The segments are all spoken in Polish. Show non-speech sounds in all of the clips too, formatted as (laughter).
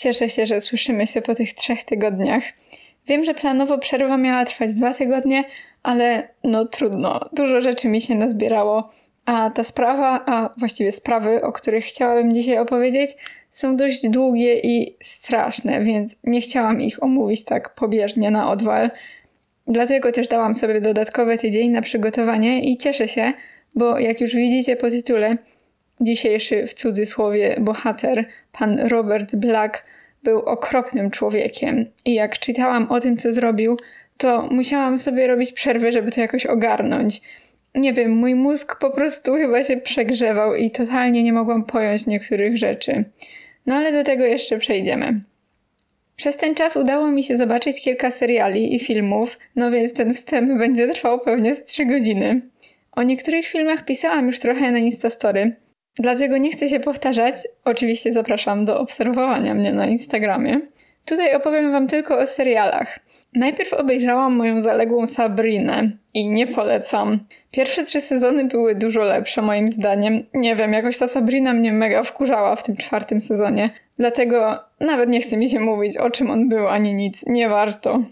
Cieszę się, że słyszymy się po tych trzech tygodniach. Wiem, że planowo przerwa miała trwać dwa tygodnie, ale no trudno. Dużo rzeczy mi się nazbierało. A ta sprawa, a właściwie sprawy, o których chciałabym dzisiaj opowiedzieć, są dość długie i straszne, więc nie chciałam ich omówić tak pobieżnie na odwal. Dlatego też dałam sobie dodatkowy tydzień na przygotowanie i cieszę się, bo jak już widzicie po tytule, dzisiejszy w cudzysłowie bohater, pan Robert Black, był okropnym człowiekiem. I jak czytałam o tym, co zrobił, to musiałam sobie robić przerwę, żeby to jakoś ogarnąć. Nie wiem, mój mózg po prostu chyba się przegrzewał i totalnie nie mogłam pojąć niektórych rzeczy. No ale do tego jeszcze przejdziemy. Przez ten czas udało mi się zobaczyć kilka seriali i filmów, no więc ten wstęp będzie trwał pewnie z 3 godziny. O niektórych filmach pisałam już trochę na Instastory, dlatego nie chcę się powtarzać. Oczywiście zapraszam do obserwowania mnie na Instagramie. Tutaj opowiem Wam tylko o serialach. Najpierw obejrzałam moją zaległą Sabrinę i nie polecam. Pierwsze trzy sezony były dużo lepsze moim zdaniem. Nie wiem, jakoś ta Sabrina mnie mega wkurzała w tym czwartym sezonie. Dlatego nawet nie chce mi się mówić o czym on był ani nic. Nie warto.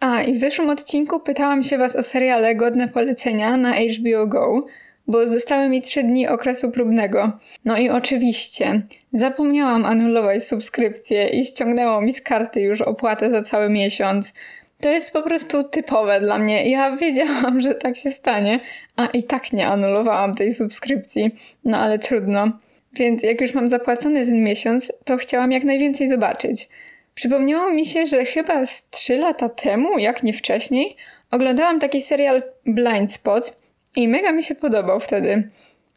A, i w zeszłym odcinku pytałam się Was o seriale godne polecenia na HBO Go, bo zostały mi trzy dni okresu próbnego. No i oczywiście, zapomniałam anulować subskrypcję i ściągnęło mi z karty już opłatę za cały miesiąc. To jest po prostu typowe dla mnie. Ja wiedziałam, że tak się stanie, a i tak nie anulowałam tej subskrypcji. No ale trudno. Więc jak już mam zapłacony ten miesiąc, to chciałam jak najwięcej zobaczyć. Przypomniało mi się, że chyba z 3 lata temu, jak nie wcześniej, oglądałam taki serial Blind Spot i mega mi się podobał wtedy.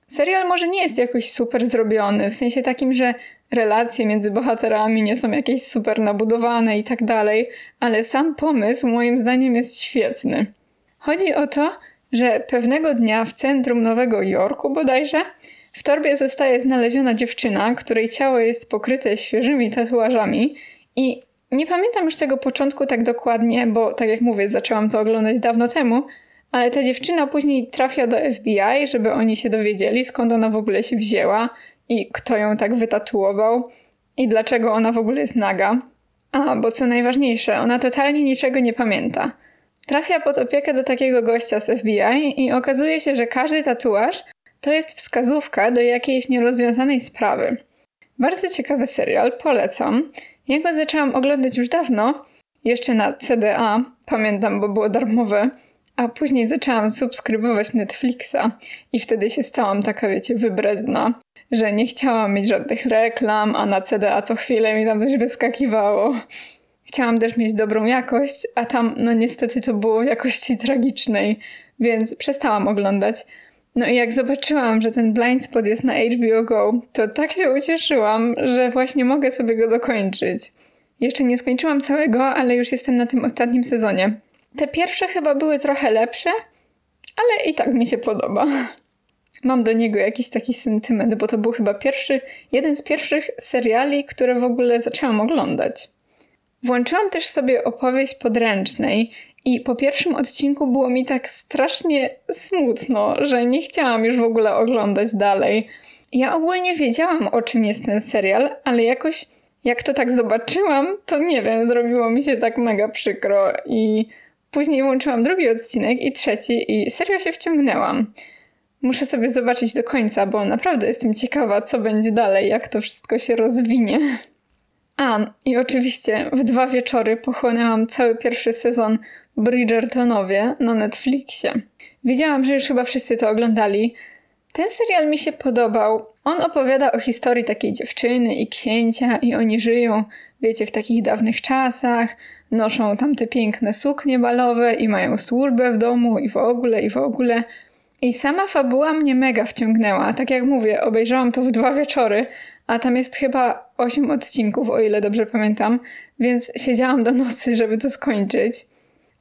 Serial może nie jest jakoś super zrobiony, w sensie takim, że relacje między bohaterami nie są jakieś super nabudowane i tak dalej, ale sam pomysł moim zdaniem jest świetny. Chodzi o to, że pewnego dnia w centrum Nowego Jorku bodajże w torbie zostaje znaleziona dziewczyna, której ciało jest pokryte świeżymi tatuażami i nie pamiętam już tego początku tak dokładnie, bo tak jak mówię, zaczęłam to oglądać dawno temu, ale ta dziewczyna później trafia do FBI, żeby oni się dowiedzieli, skąd ona w ogóle się wzięła i kto ją tak wytatuował i dlaczego ona w ogóle jest naga. A, bo co najważniejsze, ona totalnie niczego nie pamięta. Trafia pod opiekę do takiego gościa z FBI i okazuje się, że każdy tatuaż to jest wskazówka do jakiejś nierozwiązanej sprawy. Bardzo ciekawy serial, polecam. Ja go zaczęłam oglądać już dawno, jeszcze na CDA, pamiętam, bo było darmowe, a później zaczęłam subskrybować Netflixa i wtedy się stałam taka, wiecie, wybredna, że nie chciałam mieć żadnych reklam, a na CDA co chwilę mi tam coś wyskakiwało. Chciałam też mieć dobrą jakość, a tam, no niestety to było jakości tragicznej, więc przestałam oglądać. No i jak zobaczyłam, że ten blind spot jest na HBO Go, to tak się ucieszyłam, że właśnie mogę sobie go dokończyć. Jeszcze nie skończyłam całego, ale już jestem na tym ostatnim sezonie. Te pierwsze chyba były trochę lepsze, ale i tak mi się podoba. Mam do niego jakiś taki sentyment, bo to był chyba pierwszy, jeden z pierwszych seriali, które w ogóle zaczęłam oglądać. Włączyłam też sobie opowieść podręcznej i po pierwszym odcinku było mi tak strasznie smutno, że nie chciałam już w ogóle oglądać dalej. Ja ogólnie wiedziałam, o czym jest ten serial, ale jakoś jak to tak zobaczyłam, to nie wiem, zrobiło mi się tak mega przykro i później włączyłam drugi odcinek i trzeci i serio się wciągnęłam. Muszę sobie zobaczyć do końca, bo naprawdę jestem ciekawa, co będzie dalej, jak to wszystko się rozwinie. A, i oczywiście w dwa wieczory pochłonęłam cały pierwszy sezon Bridgertonowie na Netflixie. Widziałam, że już chyba wszyscy to oglądali. Ten serial mi się podobał. On opowiada o historii takiej dziewczyny i księcia i oni żyją, wiecie, w takich dawnych czasach, noszą tam te piękne suknie balowe i mają służbę w domu i w ogóle, i w ogóle. I sama fabuła mnie mega wciągnęła. Tak jak mówię, obejrzałam to w dwa wieczory, a tam jest chyba osiem odcinków, o ile dobrze pamiętam, więc siedziałam do nocy, żeby to skończyć.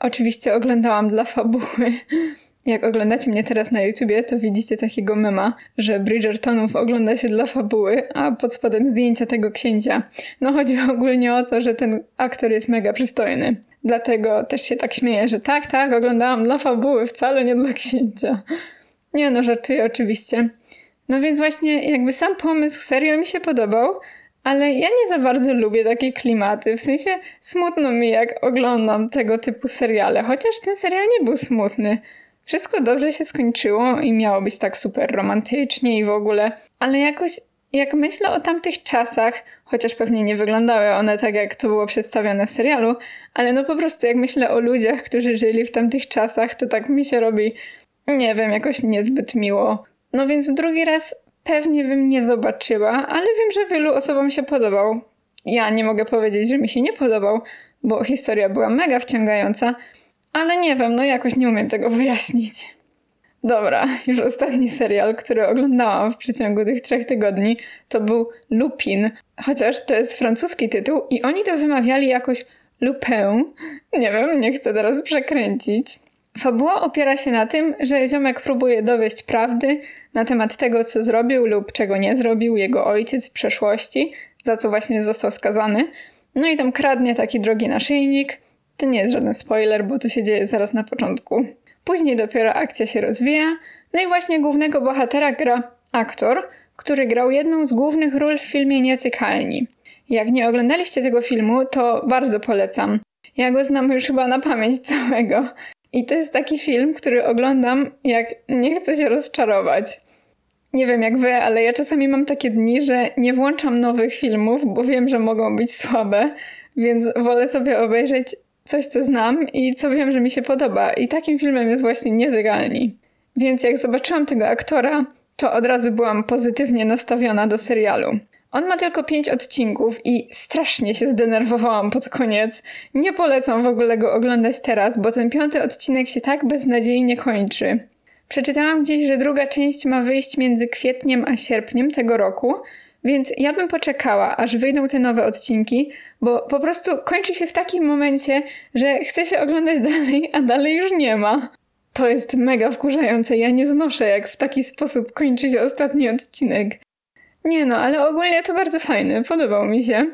Oczywiście oglądałam dla fabuły. Jak oglądacie mnie teraz na YouTubie, to widzicie takiego mema, że Bridgertonów ogląda się dla fabuły, a pod spodem zdjęcia tego księcia. No chodzi (laughs) ogólnie o to, że ten aktor jest mega przystojny. Dlatego też się tak śmieję, że tak, tak, oglądałam dla fabuły, wcale nie dla księcia. Nie no, żartuję oczywiście. No więc właśnie jakby sam pomysł serio mi się podobał, ale ja nie za bardzo lubię takie klimaty. W sensie smutno mi, jak oglądam tego typu seriale, chociaż ten serial nie był smutny. Wszystko dobrze się skończyło i miało być tak super romantycznie i w ogóle, ale jakoś jak myślę o tamtych czasach, chociaż pewnie nie wyglądały one tak, jak to było przedstawione w serialu, ale no po prostu jak myślę o ludziach, którzy żyli w tamtych czasach, to tak mi się robi, nie wiem, jakoś niezbyt miło. No więc drugi raz pewnie bym nie zobaczyła, ale wiem, że wielu osobom się podobał. Ja nie mogę powiedzieć, że mi się nie podobał, bo historia była mega wciągająca, ale nie wiem, no jakoś nie umiem tego (laughs) wyjaśnić. Dobra, już ostatni serial, który oglądałam w przeciągu tych trzech tygodni, to był Lupin, chociaż to jest francuski tytuł i oni to wymawiali jakoś Lupin. Nie wiem, nie chcę teraz przekręcić. Fabuła opiera się na tym, że ziomek próbuje dowieść prawdy na temat tego, co zrobił lub czego nie zrobił jego ojciec w przeszłości, za co właśnie został skazany. No i tam kradnie taki drogi naszyjnik. To nie jest żaden spoiler, bo to się dzieje zaraz na początku. Później dopiero akcja się rozwija. No i właśnie głównego bohatera gra aktor, który grał jedną z głównych ról w filmie Niecykalni. Jak nie oglądaliście tego filmu, to bardzo polecam. Ja go znam już chyba na pamięć całego. I to jest taki film, który oglądam, jak nie chcę się rozczarować. Nie wiem jak wy, ale ja czasami mam takie dni, że nie włączam nowych filmów, bo wiem, że mogą być słabe, więc wolę sobie obejrzeć coś, co znam i co wiem, że mi się podoba. I takim filmem jest właśnie Nietykalni. Więc jak zobaczyłam tego aktora, to od razu byłam pozytywnie nastawiona do serialu. On ma tylko pięć odcinków i strasznie się zdenerwowałam pod koniec. Nie polecam w ogóle go oglądać teraz, bo ten piąty odcinek się tak beznadziejnie kończy. Przeczytałam gdzieś, że druga część ma wyjść między kwietniem a sierpniem tego roku, więc ja bym poczekała, aż wyjdą te nowe odcinki, bo po prostu kończy się w takim momencie, że chce się oglądać (laughs) dalej, a dalej już nie ma. To jest mega wkurzające. Ja nie znoszę, jak w taki sposób kończy się ostatni odcinek. Nie no, ale ogólnie to bardzo fajny, podobał mi się.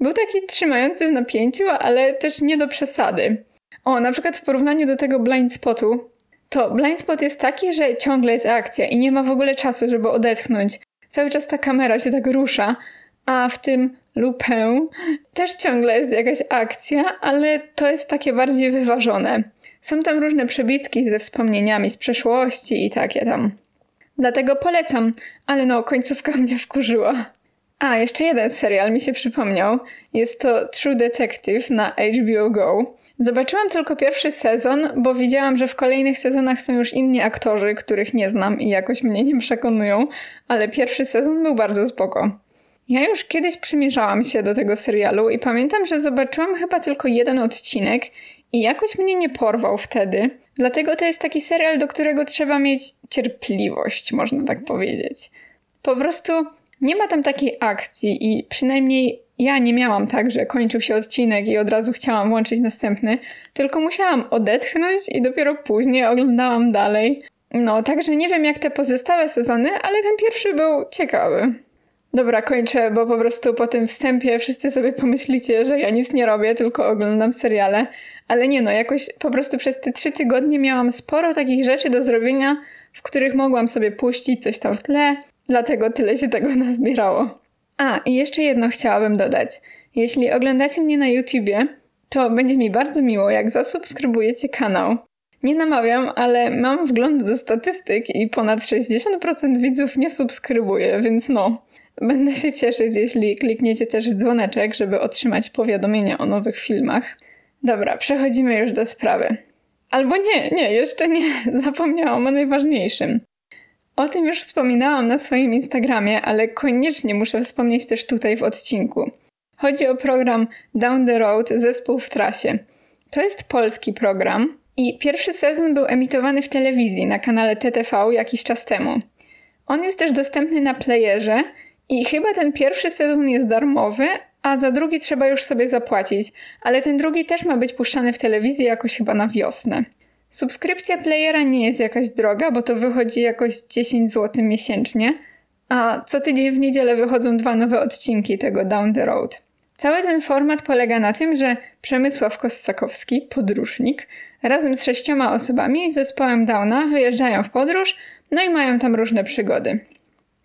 Był taki trzymający w napięciu, ale też nie do przesady. O, na przykład w porównaniu do tego blind spotu, to blind spot jest taki, że ciągle jest akcja i nie ma w ogóle czasu, żeby odetchnąć. Cały czas ta kamera się tak rusza, a w tym lupę też ciągle jest jakaś akcja, ale to jest takie bardziej wyważone. Są tam różne przebitki ze wspomnieniami z przeszłości i takie tam. Dlatego polecam, ale no, końcówka mnie wkurzyła. A, jeszcze jeden serial mi się przypomniał. Jest to True Detective na HBO Go. Zobaczyłam tylko pierwszy sezon, bo widziałam, że w kolejnych sezonach są już inni aktorzy, których nie znam i jakoś mnie nie przekonują, ale pierwszy sezon był bardzo spoko. Ja już kiedyś przymierzałam się do tego serialu i pamiętam, że zobaczyłam chyba tylko jeden odcinek i jakoś mnie nie porwał wtedy. Dlatego to jest taki serial, do którego trzeba mieć cierpliwość, można tak powiedzieć. Po prostu nie ma tam takiej akcji i przynajmniej ja nie miałam tak, że kończył się odcinek i od razu chciałam włączyć następny, tylko musiałam odetchnąć i dopiero później oglądałam dalej. No, także nie wiem jak te pozostałe sezony, ale ten pierwszy był ciekawy. Dobra, kończę, bo po prostu po tym wstępie wszyscy sobie pomyślicie, że ja nic nie robię, tylko oglądam seriale. Ale nie no, jakoś po prostu przez te trzy tygodnie miałam sporo takich rzeczy do zrobienia, w których mogłam sobie puścić coś tam w tle, dlatego tyle się tego (laughs) nazbierało. A, i jeszcze jedno chciałabym dodać. Jeśli oglądacie mnie na YouTubie, to będzie mi bardzo miło, jak zasubskrybujecie kanał. Nie namawiam, ale mam wgląd do statystyk i ponad 60% widzów nie subskrybuje, więc no, Będę się cieszyć, jeśli klikniecie też w dzwoneczek, żeby otrzymać powiadomienia o nowych filmach. Dobra, przechodzimy już do sprawy. Albo nie, nie, jeszcze nie, (laughs) zapomniałam o najważniejszym. O tym już wspominałam na swoim Instagramie, ale koniecznie muszę wspomnieć też tutaj w odcinku. Chodzi o program Down the Road Zespół w trasie. To jest polski program i pierwszy sezon był emitowany w telewizji na kanale TTV jakiś czas temu. On jest też dostępny na playerze i chyba ten pierwszy sezon jest darmowy, a za drugi trzeba już sobie zapłacić, ale ten drugi też ma być puszczany w telewizji jakoś chyba na wiosnę. Subskrypcja playera nie jest jakaś droga, bo to wychodzi jakoś 10 zł miesięcznie, a co tydzień w niedzielę wychodzą dwa nowe odcinki tego Down the Road. Cały ten format polega na tym, że Przemysław Kossakowski, podróżnik, razem z sześcioma osobami z zespołem Downa wyjeżdżają w podróż, no i mają tam różne przygody.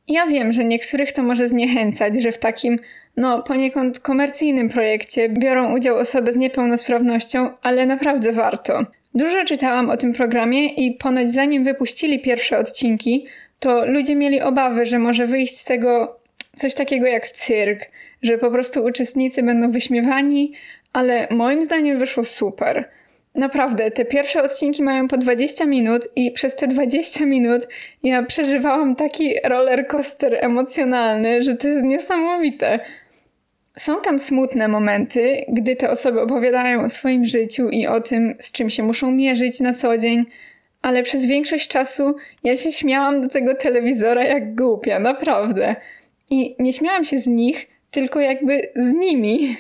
Ja wiem, że niektórych to może zniechęcać, że w takim, no, poniekąd komercyjnym projekcie biorą udział osoby z niepełnosprawnością, ale naprawdę warto. Dużo czytałam o tym programie i ponoć zanim wypuścili pierwsze odcinki, to ludzie mieli obawy, że może wyjść z tego coś takiego jak cyrk, że po prostu uczestnicy będą wyśmiewani, ale moim zdaniem wyszło super. Naprawdę, te pierwsze odcinki mają po 20 minut i przez te 20 minut ja przeżywałam taki roller coaster emocjonalny, że to jest niesamowite. Są tam smutne momenty, gdy te osoby opowiadają o swoim życiu i o tym, z czym się muszą mierzyć na co dzień, ale przez większość czasu ja się śmiałam do tego telewizora jak głupia, naprawdę. I nie śmiałam się z nich, tylko jakby z nimi.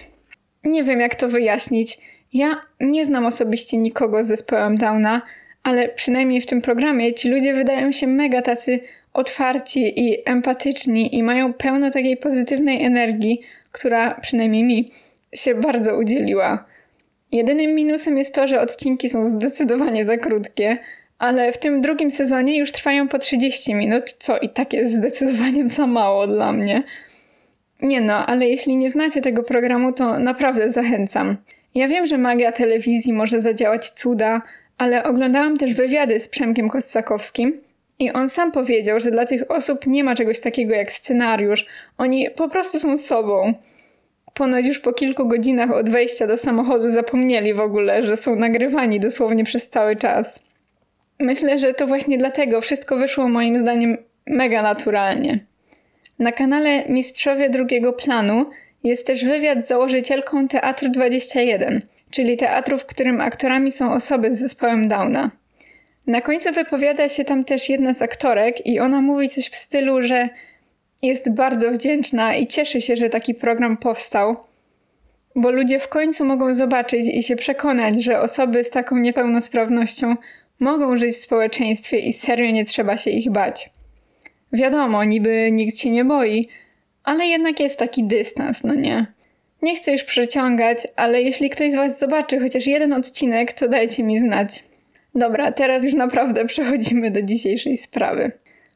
Nie wiem, jak to wyjaśnić. Ja nie znam osobiście nikogo z zespołem Downa, ale przynajmniej w tym programie ci ludzie wydają się mega tacy otwarci i empatyczni i mają pełno takiej pozytywnej energii, która przynajmniej mi się bardzo udzieliła. Jedynym minusem jest to, że odcinki są zdecydowanie za krótkie, ale w tym drugim sezonie już trwają po 30 minut, co i tak jest zdecydowanie za mało dla mnie. Nie no, ale jeśli nie znacie tego programu, to naprawdę zachęcam. Ja wiem, że magia telewizji może zadziałać cuda, ale oglądałam też wywiady z Przemkiem Kossakowskim i on sam powiedział, że dla tych osób nie ma czegoś takiego jak scenariusz. Oni po prostu są sobą. Ponoć już po kilku godzinach od wejścia do samochodu zapomnieli w ogóle, że są nagrywani dosłownie przez cały czas. Myślę, że to właśnie dlatego wszystko wyszło moim zdaniem mega naturalnie. Na kanale Mistrzowie Drugiego Planu jest też wywiad z założycielką Teatru 21, czyli teatru, w którym aktorami są osoby z zespołem Downa. Na końcu wypowiada się tam też jedna z aktorek i ona mówi coś w stylu, że jest bardzo wdzięczna i cieszy się, że taki program powstał, bo ludzie w końcu mogą zobaczyć i się przekonać, że osoby z taką niepełnosprawnością mogą żyć w społeczeństwie i serio nie trzeba się ich bać. Wiadomo, niby nikt się nie boi, ale jednak jest taki dystans, no nie? Nie chcę już przeciągać, ale jeśli ktoś z Was zobaczy chociaż jeden odcinek, to dajcie mi znać. Dobra, teraz już naprawdę (laughs) przechodzimy do dzisiejszej sprawy.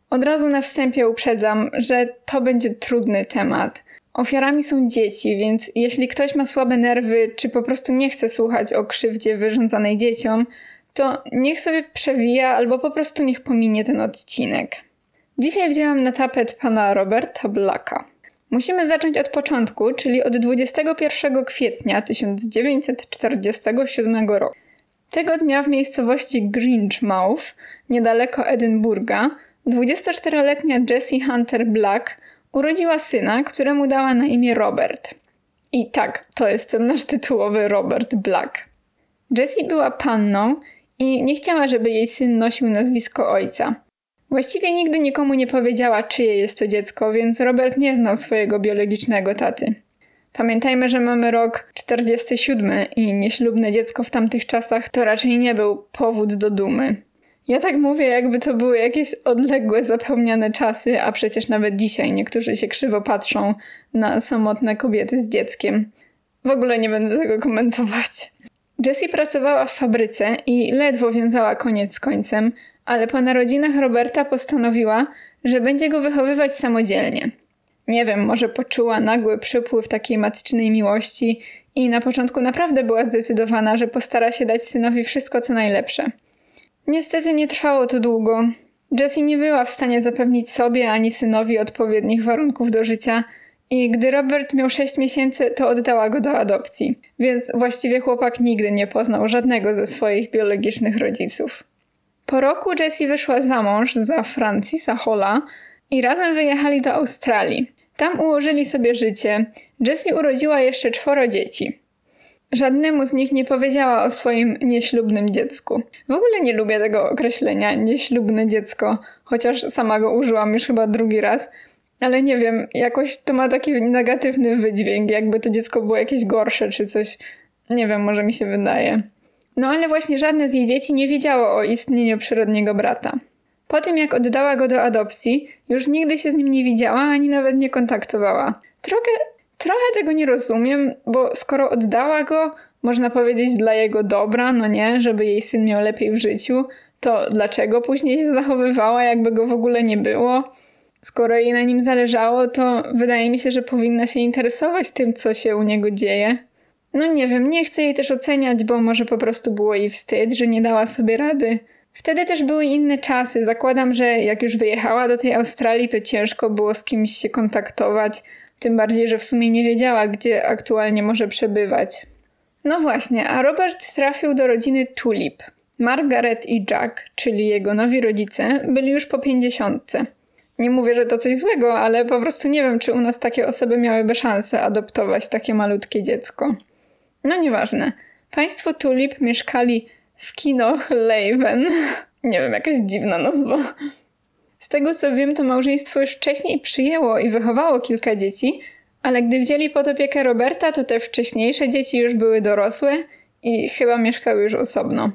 Od razu na wstępie uprzedzam, że to będzie trudny temat. Ofiarami są dzieci, więc jeśli ktoś ma słabe nerwy, czy po prostu nie chce słuchać o krzywdzie wyrządzanej dzieciom, to niech sobie przewija albo po prostu niech pominie ten odcinek. Dzisiaj wzięłam na tapet pana Roberta Blacka. Musimy zacząć od początku, czyli od 21 kwietnia 1947 roku. Tego dnia w miejscowości Grinchmouth, niedaleko Edynburga, 24-letnia Jessie Hunter Black urodziła syna, któremu dała na imię Robert. I tak, to jest ten nasz tytułowy Robert Black. Jessie była panną i nie chciała, żeby jej syn nosił nazwisko ojca. Właściwie nigdy nikomu nie powiedziała, czyje jest to dziecko, więc Robert nie znał swojego biologicznego taty. Pamiętajmy, że mamy rok 47 i nieślubne dziecko w tamtych czasach to raczej nie był powód do dumy. Ja tak mówię, jakby to były jakieś odległe, zapomniane czasy, a przecież nawet dzisiaj niektórzy się krzywo patrzą na samotne kobiety z dzieckiem. W ogóle nie będę tego komentować. Jessie pracowała w fabryce i ledwo wiązała koniec z końcem, ale po narodzinach Roberta postanowiła, że będzie go wychowywać samodzielnie. Nie wiem, może poczuła nagły przypływ takiej matczynej miłości i na początku naprawdę była zdecydowana, że postara się dać synowi wszystko co najlepsze. Niestety nie trwało to długo. Jessie nie była w stanie zapewnić sobie ani synowi odpowiednich warunków do życia i gdy Robert miał 6 miesięcy, to oddała go do adopcji, więc właściwie chłopak nigdy nie poznał żadnego ze swoich biologicznych rodziców. Po roku Jessie wyszła za mąż za Francisa Hola i razem wyjechali do Australii. Tam ułożyli sobie życie. Jessie urodziła jeszcze czworo dzieci. Żadnemu z nich nie powiedziała o swoim nieślubnym dziecku. W ogóle nie lubię tego określenia nieślubne dziecko, chociaż sama go użyłam już chyba drugi raz, ale nie wiem, jakoś to ma taki negatywny wydźwięk, jakby to dziecko było jakieś gorsze czy coś. Nie wiem, może mi się wydaje. No ale właśnie żadne z jej dzieci nie wiedziało o istnieniu przyrodniego brata. Po tym jak oddała go do adopcji, już nigdy się z nim nie widziała ani nawet nie kontaktowała. Trochę, trochę tego nie rozumiem, bo skoro oddała go, można powiedzieć dla jego dobra, no nie, żeby jej syn miał lepiej w życiu, to dlaczego później się zachowywała, jakby go w ogóle nie było? Skoro jej na nim zależało, to wydaje mi się, że powinna się interesować tym, co się u niego dzieje. No nie wiem, nie chcę jej też oceniać, bo może po prostu było jej wstyd, że nie dała sobie rady. Wtedy też były inne czasy. Zakładam, że jak już wyjechała do tej Australii, to ciężko było z kimś się kontaktować. Tym bardziej, że w sumie nie wiedziała, gdzie aktualnie może przebywać. No właśnie, a Robert trafił do rodziny Tulip. Margaret i Jack, czyli jego nowi rodzice, byli już po pięćdziesiątce. Nie mówię, że to coś złego, ale po prostu nie wiem, czy u nas takie osoby miałyby szansę adoptować takie malutkie dziecko. No nieważne. Państwo Tulip mieszkali w kinoch Leven. Nie wiem, jakaś dziwna nazwa. Z tego co wiem, to małżeństwo już wcześniej przyjęło i wychowało kilka dzieci, ale gdy wzięli pod opiekę Roberta, to te wcześniejsze dzieci już były dorosłe i chyba mieszkały już osobno.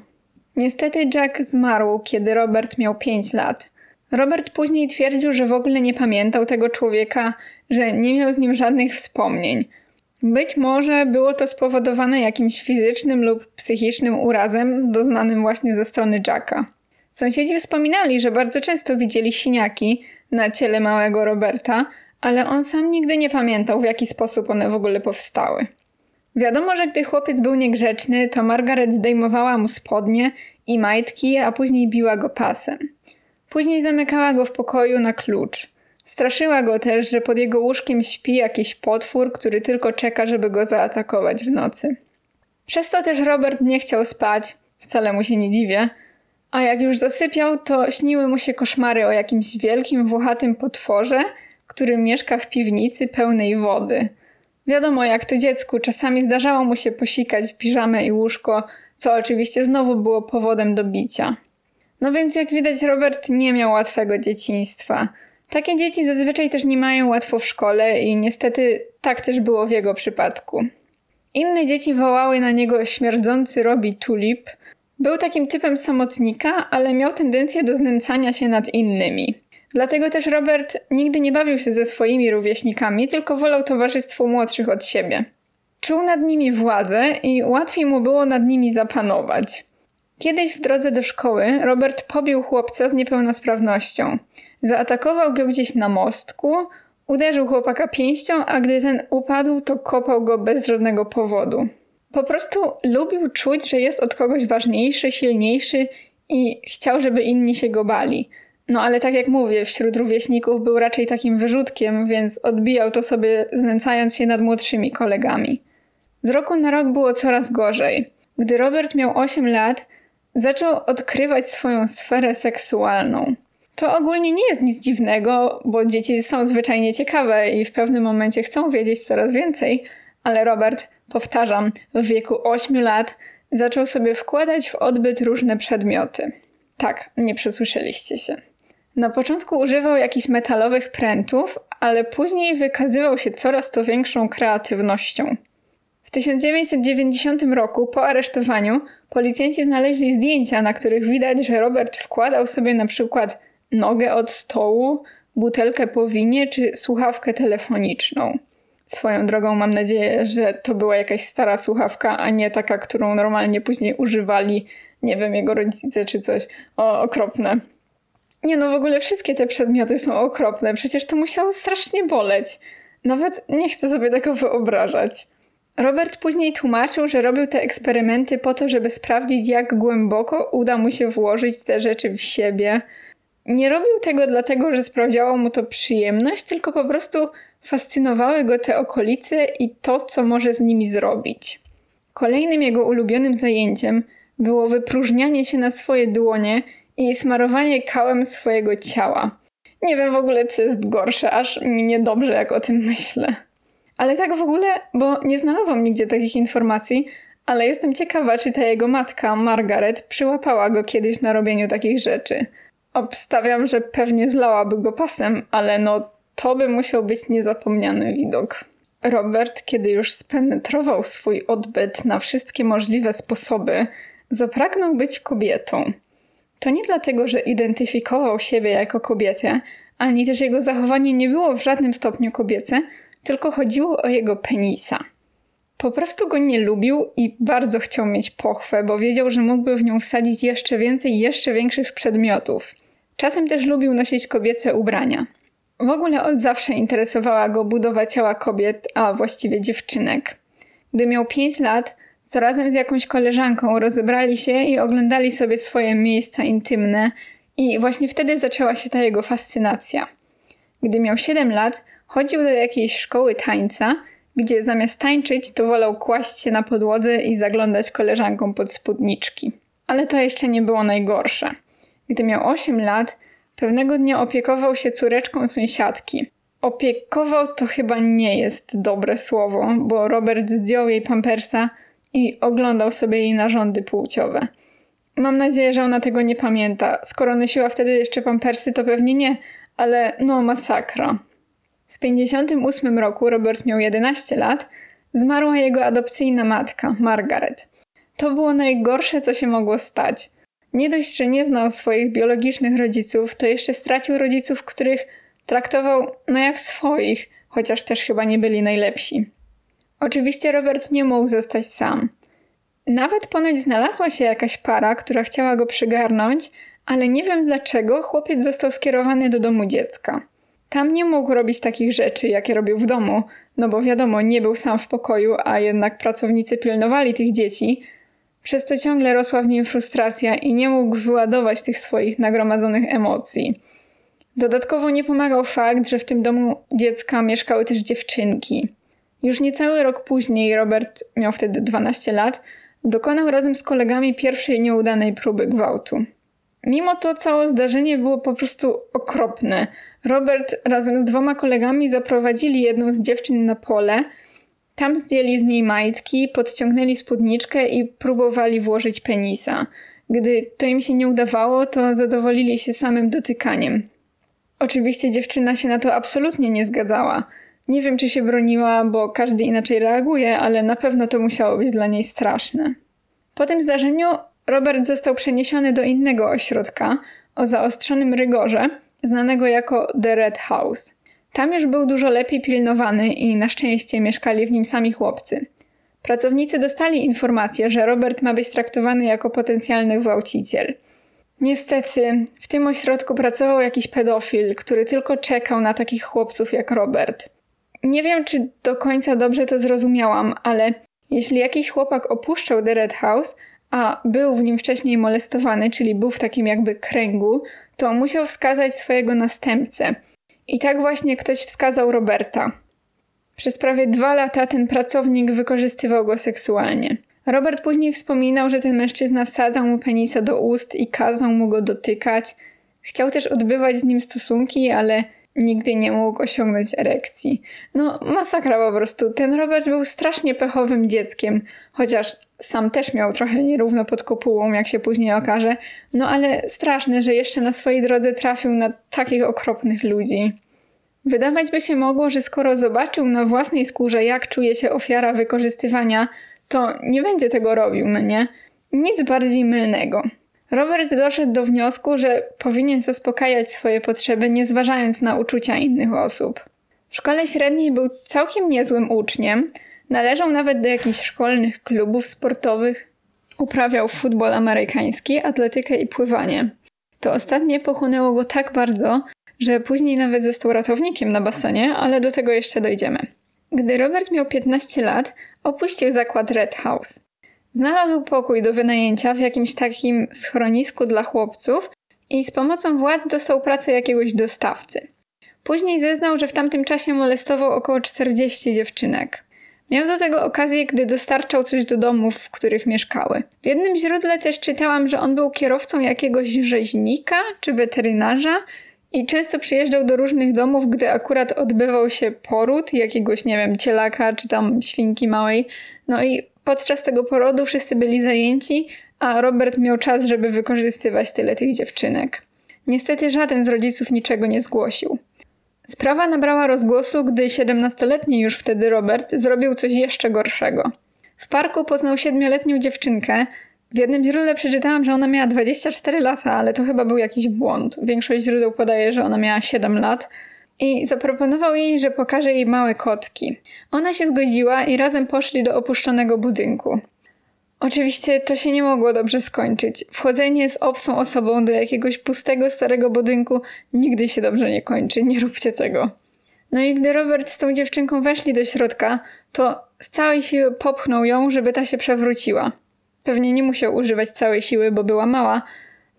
Niestety Jack zmarł, kiedy Robert miał 5 lat. Robert później twierdził, że w ogóle nie pamiętał tego człowieka, że nie miał z nim żadnych wspomnień. Być może było to spowodowane jakimś fizycznym lub psychicznym urazem doznanym właśnie ze strony Jacka. Sąsiedzi wspominali, że bardzo często widzieli siniaki na ciele małego Roberta, ale on sam nigdy nie pamiętał, w jaki sposób one w ogóle powstały. Wiadomo, że gdy chłopiec był niegrzeczny, to Margaret zdejmowała mu spodnie i majtki, a później biła go pasem. Później zamykała go w pokoju na klucz. Straszyła go też, że pod jego łóżkiem śpi jakiś potwór, który tylko czeka, żeby go zaatakować w nocy. Przez to też Robert nie chciał spać, wcale mu się nie dziwię, a jak już zasypiał, to śniły mu się koszmary o jakimś wielkim, włochatym potworze, który mieszka w piwnicy pełnej wody. Wiadomo, jak to dziecku, czasami zdarzało mu się posikać piżamę i łóżko, co oczywiście znowu było powodem do bicia. No więc jak widać, Robert nie miał łatwego dzieciństwa. Takie dzieci zazwyczaj też nie mają łatwo w szkole i niestety tak też było w jego przypadku. Inne dzieci wołały na niego śmierdzący Robi Tulip. Był takim typem samotnika, ale miał tendencję do znęcania się nad innymi. Dlatego też Robert nigdy nie bawił się ze swoimi rówieśnikami, tylko wolał towarzystwo młodszych od siebie. Czuł nad nimi władzę i łatwiej mu było nad nimi zapanować. Kiedyś w drodze do szkoły Robert pobił chłopca z niepełnosprawnością. Zaatakował go gdzieś na mostku, uderzył chłopaka pięścią, a gdy ten upadł, to kopał go bez żadnego powodu. Po prostu lubił czuć, że jest od kogoś ważniejszy, silniejszy i chciał, żeby inni się go bali. No ale tak jak mówię, wśród rówieśników był raczej takim wyrzutkiem, więc odbijał to sobie znęcając się nad młodszymi kolegami. Z roku na rok było coraz gorzej. Gdy Robert miał 8 lat, zaczął odkrywać swoją sferę seksualną. To ogólnie nie jest nic dziwnego, bo dzieci są zwyczajnie ciekawe i w pewnym momencie chcą wiedzieć coraz więcej, ale Robert, powtarzam, w wieku 8 lat zaczął sobie wkładać w odbyt różne przedmioty. Tak, nie przesłyszeliście się. Na początku używał jakichś metalowych prętów, ale później wykazywał się coraz to większą kreatywnością. W 1990 roku, po aresztowaniu, policjanci znaleźli zdjęcia, na których widać, że Robert wkładał sobie na przykład nogę od stołu, butelkę po winie czy słuchawkę telefoniczną. Swoją drogą mam nadzieję, że to była jakaś stara słuchawka, a nie taka, którą normalnie później używali, nie wiem, jego rodzice czy coś. O, okropne. Nie no, w ogóle wszystkie te przedmioty są okropne. Przecież to musiało strasznie boleć. Nawet nie chcę sobie tego wyobrażać. Robert później tłumaczył, że robił te eksperymenty po to, żeby sprawdzić, jak głęboko uda mu się włożyć te rzeczy w siebie. Nie robił tego dlatego, że sprawdziało mu to przyjemność, tylko po prostu fascynowały go te okolice i to, co może z nimi zrobić. Kolejnym jego ulubionym zajęciem było wypróżnianie się na swoje dłonie i smarowanie kałem swojego ciała. Nie wiem w ogóle, co jest gorsze, aż mi niedobrze, jak o tym myślę. Ale tak w ogóle, bo nie znalazłam nigdzie takich informacji, ale jestem ciekawa, czy ta jego matka, Margaret, przyłapała go kiedyś na robieniu takich rzeczy. Obstawiam, że pewnie zlałaby go pasem, ale no to by musiał być niezapomniany widok. Robert, kiedy już spenetrował swój odbyt na wszystkie możliwe sposoby, zapragnął być kobietą. To nie dlatego, że identyfikował siebie jako kobietę, ani też jego zachowanie nie było w żadnym stopniu kobiece, tylko chodziło o jego penisa. Po prostu go nie lubił i bardzo chciał mieć pochwę, bo wiedział, że mógłby w nią wsadzić jeszcze więcej, jeszcze większych przedmiotów. Czasem też lubił nosić kobiece ubrania. W ogóle od zawsze interesowała go budowa ciała kobiet, a właściwie dziewczynek. Gdy miał 5 lat, to razem z jakąś koleżanką rozebrali się i oglądali sobie swoje miejsca intymne, i właśnie wtedy zaczęła się ta jego fascynacja. Gdy miał 7 lat, chodził do jakiejś szkoły tańca, gdzie zamiast tańczyć, to wolał kłaść się na podłodze i zaglądać koleżankom pod spódniczki. Ale to jeszcze nie było najgorsze. Gdy miał 8 lat, pewnego dnia opiekował się córeczką sąsiadki. Opiekował to chyba nie jest dobre słowo, bo Robert zdjął jej pampersa i oglądał sobie jej narządy płciowe. Mam nadzieję, że ona tego nie pamięta. Skoro nosiła wtedy jeszcze pampersy, to pewnie nie, ale no masakra. W 58 roku Robert miał 11 lat, zmarła jego adopcyjna matka, Margaret. To było najgorsze, co się mogło stać. Nie dość, że nie znał swoich biologicznych rodziców, to jeszcze stracił rodziców, których traktował no jak swoich, chociaż też chyba nie byli najlepsi. Oczywiście Robert nie mógł zostać sam. Nawet ponoć znalazła się jakaś para, która chciała go przygarnąć, ale nie wiem dlaczego chłopiec został skierowany do domu dziecka. Tam nie mógł robić takich rzeczy, jakie robił w domu, no bo wiadomo, nie był sam w pokoju, a jednak pracownicy pilnowali tych dzieci. Przez to ciągle rosła w nim frustracja i nie mógł wyładować tych swoich nagromadzonych emocji. Dodatkowo nie pomagał fakt, że w tym domu dziecka mieszkały też dziewczynki. Już niecały rok później, Robert miał wtedy 12 lat, dokonał razem z kolegami pierwszej nieudanej próby gwałtu. Mimo to całe zdarzenie było po prostu okropne. Robert razem z dwoma kolegami zaprowadzili jedną z dziewczyn na pole. Tam zdjęli z niej majtki, podciągnęli spódniczkę i próbowali włożyć penisa. Gdy to im się nie udawało, to zadowolili się samym dotykaniem. Oczywiście dziewczyna się na to absolutnie nie zgadzała. Nie wiem, czy się broniła, bo każdy inaczej reaguje, ale na pewno to musiało być dla niej straszne. Po tym zdarzeniu Robert został przeniesiony do innego ośrodka o zaostrzonym rygorze, znanego jako The Red House. Tam już był dużo lepiej pilnowany i na szczęście mieszkali w nim sami chłopcy. Pracownicy dostali informację, że Robert ma być traktowany jako potencjalny gwałciciel. Niestety, w tym ośrodku pracował jakiś pedofil, który tylko czekał na takich chłopców jak Robert. Nie wiem, czy do końca dobrze to zrozumiałam, ale jeśli jakiś chłopak opuszczał The Red House, a był w nim wcześniej molestowany, czyli był w takim jakby kręgu, to musiał wskazać swojego następcę. I tak właśnie ktoś wskazał Roberta. Przez prawie dwa lata ten pracownik wykorzystywał go seksualnie. Robert później wspominał, że ten mężczyzna wsadzał mu penisa do ust i kazał mu go dotykać. Chciał też odbywać z nim stosunki, ale nigdy nie mógł osiągnąć erekcji. No, masakra po prostu. Ten Robert był strasznie pechowym dzieckiem, chociaż sam też miał trochę nierówno pod kopułą, jak się później okaże. No ale straszne, że jeszcze na swojej drodze trafił na takich okropnych ludzi. Wydawać by się mogło, że skoro zobaczył na własnej skórze, jak czuje się ofiara wykorzystywania, to nie będzie tego robił, no nie? Nic bardziej mylnego. Robert doszedł do wniosku, że powinien zaspokajać swoje potrzeby, nie zważając na uczucia innych osób. W szkole średniej był całkiem niezłym uczniem, należał nawet do jakichś szkolnych klubów sportowych, uprawiał futbol amerykański, atletykę i pływanie. To ostatnie pochłonęło go tak bardzo, że później nawet został ratownikiem na basenie, ale do tego jeszcze dojdziemy. Gdy Robert miał 15 lat, opuścił zakład Red House. Znalazł pokój do wynajęcia w jakimś takim schronisku dla chłopców i z pomocą władz dostał pracę jakiegoś dostawcy. Później zeznał, że w tamtym czasie molestował około 40 dziewczynek. Miał do tego okazję, gdy dostarczał coś do domów, w których mieszkały. W jednym źródle też czytałam, że on był kierowcą jakiegoś rzeźnika czy weterynarza i często przyjeżdżał do różnych domów, gdy akurat odbywał się poród jakiegoś, nie wiem, cielaka czy tam świnki małej. No i Podczas tego porodu wszyscy byli zajęci, a Robert miał czas, żeby wykorzystywać tyle tych dziewczynek. Niestety żaden z rodziców niczego nie zgłosił. Sprawa nabrała rozgłosu, gdy 17-letni już wtedy Robert zrobił coś jeszcze gorszego. W parku poznał siedmioletnią dziewczynkę. W jednym źródle przeczytałam, że ona miała 24 lata, ale to chyba był jakiś błąd. Większość źródeł podaje, że ona miała 7 lat, i zaproponował jej, że pokaże jej małe kotki. Ona się zgodziła i razem poszli do opuszczonego budynku. Oczywiście to się nie mogło dobrze skończyć. Wchodzenie z obcą osobą do jakiegoś pustego, starego budynku nigdy się dobrze nie kończy. Nie róbcie tego. No i gdy Robert z tą dziewczynką weszli do środka, to z całej siły popchnął ją, żeby ta się przewróciła. Pewnie nie musiał używać całej siły, bo była mała,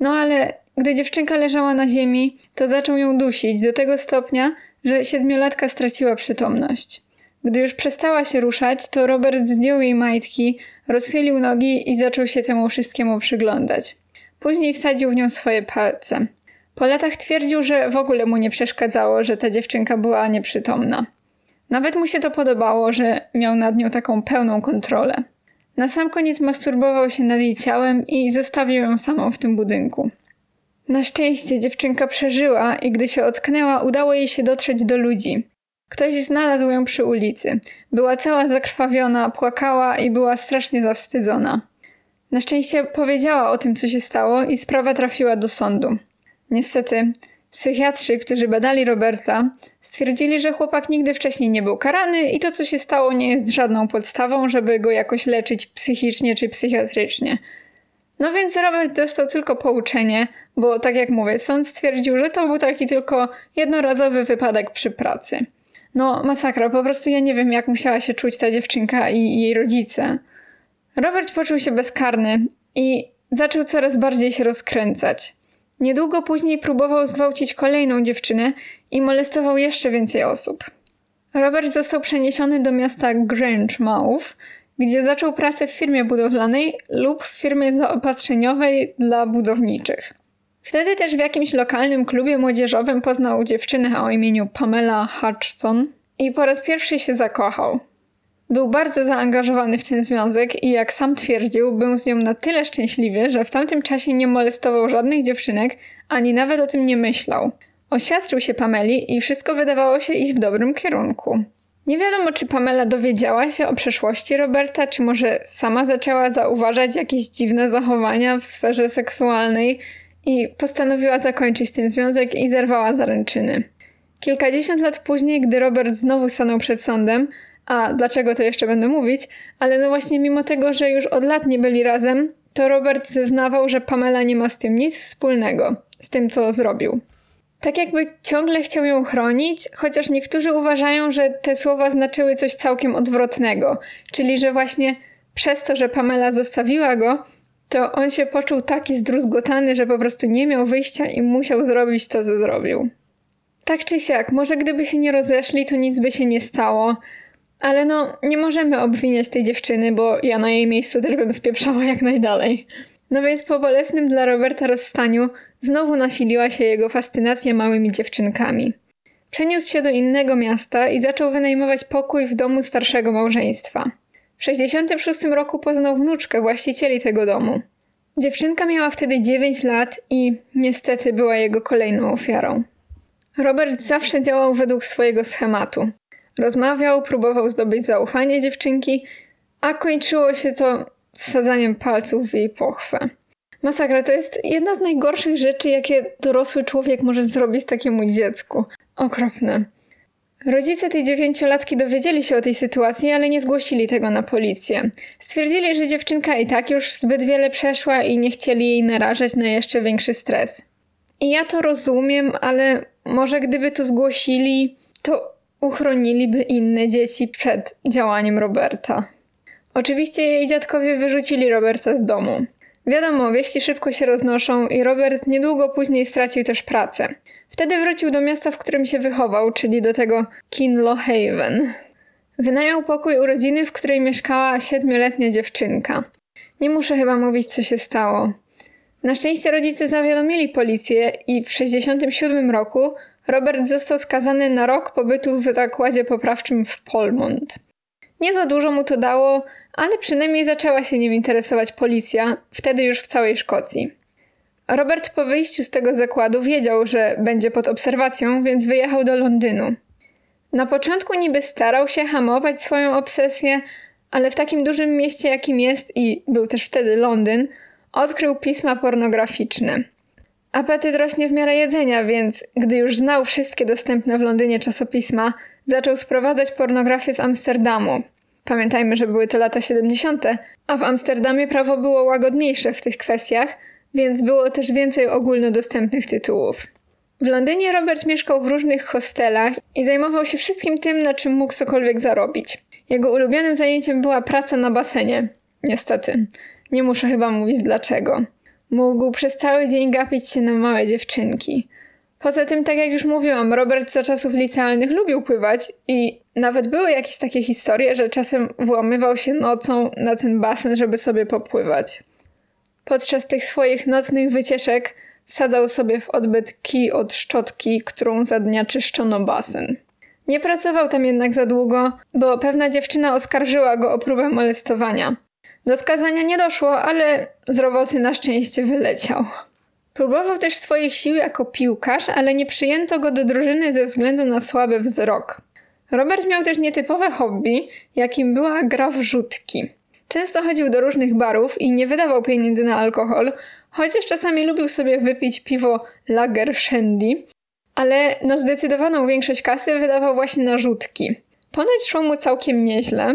no ale gdy dziewczynka leżała na ziemi, to zaczął ją dusić do tego stopnia, że siedmiolatka straciła przytomność. Gdy już przestała się ruszać, to Robert zdjął jej majtki, rozchylił nogi i zaczął się temu wszystkiemu przyglądać. Później wsadził w nią swoje palce. Po latach twierdził, że w ogóle mu nie przeszkadzało, że ta dziewczynka była nieprzytomna. Nawet mu się to podobało, że miał nad nią taką pełną kontrolę. Na sam koniec masturbował się nad jej ciałem i zostawił ją samą w tym budynku. Na szczęście dziewczynka przeżyła i gdy się ocknęła, udało jej się dotrzeć do ludzi. Ktoś znalazł ją przy ulicy. Była cała zakrwawiona, płakała i była strasznie zawstydzona. Na szczęście powiedziała o tym, co się stało, i sprawa trafiła do sądu. Niestety, psychiatrzy, którzy badali Roberta, stwierdzili, że chłopak nigdy wcześniej nie był karany i to, co się stało, nie jest żadną podstawą, żeby go jakoś leczyć psychicznie czy psychiatrycznie. No więc Robert dostał tylko pouczenie, bo tak jak mówię, sąd stwierdził, że to był taki tylko jednorazowy wypadek przy pracy. No, masakra, po prostu ja nie wiem, jak musiała się czuć ta dziewczynka i jej rodzice. Robert poczuł się bezkarny i zaczął coraz bardziej się rozkręcać. Niedługo później próbował zgwałcić kolejną dziewczynę i molestował jeszcze więcej osób. Robert został przeniesiony do miasta Grangemouth, gdzie zaczął pracę w firmie budowlanej lub w firmie zaopatrzeniowej dla budowniczych. Wtedy też w jakimś lokalnym klubie młodzieżowym poznał dziewczynę o imieniu Pamela Hutchson i po raz pierwszy się zakochał. Był bardzo zaangażowany w ten związek i jak sam twierdził, był z nią na tyle szczęśliwy, że w tamtym czasie nie molestował żadnych dziewczynek, ani nawet o tym nie myślał. Oświadczył się Pameli i wszystko wydawało się iść w dobrym kierunku. Nie wiadomo, czy Pamela dowiedziała się o przeszłości Roberta, czy może sama zaczęła zauważać jakieś dziwne zachowania w sferze seksualnej i postanowiła zakończyć ten związek i zerwała zaręczyny. Kilkadziesiąt lat później, gdy Robert znowu stanął przed sądem, a dlaczego to jeszcze będę mówić, ale no właśnie mimo tego, że już od lat nie byli razem, to Robert zeznawał, że Pamela nie ma z tym nic wspólnego, z tym co zrobił. Tak jakby ciągle chciał ją chronić, chociaż niektórzy uważają, że te słowa znaczyły coś całkiem odwrotnego, czyli że właśnie przez to, że Pamela zostawiła go, to on się poczuł taki zdruzgotany, że po prostu nie miał wyjścia i musiał zrobić to, co zrobił. Tak czy siak, może gdyby się nie rozeszli, to nic by się nie stało, ale no, nie możemy obwiniać tej dziewczyny, bo ja na jej miejscu też bym spieprzała jak najdalej. No więc po bolesnym dla Roberta rozstaniu znowu nasiliła się jego fascynacja małymi dziewczynkami. Przeniósł się do innego miasta i zaczął wynajmować pokój w domu starszego małżeństwa. W 66 roku poznał wnuczkę właścicieli tego domu. Dziewczynka miała wtedy 9 lat i niestety była jego kolejną ofiarą. Robert zawsze działał według swojego schematu. Rozmawiał, próbował zdobyć zaufanie dziewczynki, a kończyło się to wsadzaniem palców w jej pochwę. Masakra to jest jedna z najgorszych rzeczy, jakie dorosły człowiek może zrobić takiemu dziecku. Okropne. Rodzice tej dziewięciolatki dowiedzieli się o tej sytuacji, ale nie zgłosili tego na policję. Stwierdzili, że dziewczynka i tak już zbyt wiele przeszła i nie chcieli jej narażać na jeszcze większy stres. I ja to rozumiem, ale może gdyby to zgłosili, to uchroniliby inne dzieci przed działaniem Roberta. Oczywiście jej dziadkowie wyrzucili Roberta z domu. Wiadomo, wieści szybko się roznoszą i Robert niedługo później stracił też pracę. Wtedy wrócił do miasta, w którym się wychował, czyli do tego Kinlow Haven. Wynajął pokój u rodziny, w której mieszkała siedmioletnia dziewczynka. Nie muszę chyba mówić, co się stało. Na szczęście rodzice zawiadomili policję i w 1967 roku Robert został skazany na rok pobytu w zakładzie poprawczym w Polmont. Nie za dużo mu to dało, ale przynajmniej zaczęła się nim interesować policja, wtedy już w całej Szkocji. Robert po wyjściu z tego zakładu wiedział, że będzie pod obserwacją, więc wyjechał do Londynu. Na początku niby starał się hamować swoją obsesję, ale w takim dużym mieście, jakim jest i był też wtedy Londyn, odkrył pisma pornograficzne. Apetyt rośnie w miarę jedzenia, więc gdy już znał wszystkie dostępne w Londynie czasopisma, zaczął sprowadzać pornografię z Amsterdamu. Pamiętajmy, że były to lata 70., a w Amsterdamie prawo było łagodniejsze w tych kwestiach, więc było też więcej ogólnodostępnych tytułów. W Londynie Robert mieszkał w różnych hostelach i zajmował się wszystkim tym, na czym mógł cokolwiek zarobić. Jego ulubionym zajęciem była praca na basenie. Niestety. Nie muszę chyba mówić dlaczego. Mógł przez cały dzień gapić się na małe dziewczynki. Poza tym, tak jak już mówiłam, Robert za czasów licealnych lubił pływać i nawet były jakieś takie historie, że czasem włamywał się nocą na ten basen, żeby sobie popływać. Podczas tych swoich nocnych wycieczek wsadzał sobie w odbyt kij od szczotki, którą za dnia czyszczono basen. Nie pracował tam jednak za długo, bo pewna dziewczyna oskarżyła go o próbę molestowania. Do skazania nie doszło, ale z roboty na szczęście wyleciał. Próbował też swoich sił jako piłkarz, ale nie przyjęto go do drużyny ze względu na słaby wzrok. Robert miał też nietypowe hobby, jakim była gra w rzutki. Często chodził do różnych barów i nie wydawał pieniędzy na alkohol, chociaż czasami lubił sobie wypić piwo Lager Shandy, ale no zdecydowaną większość kasy wydawał właśnie na rzutki. Ponoć szło mu całkiem nieźle.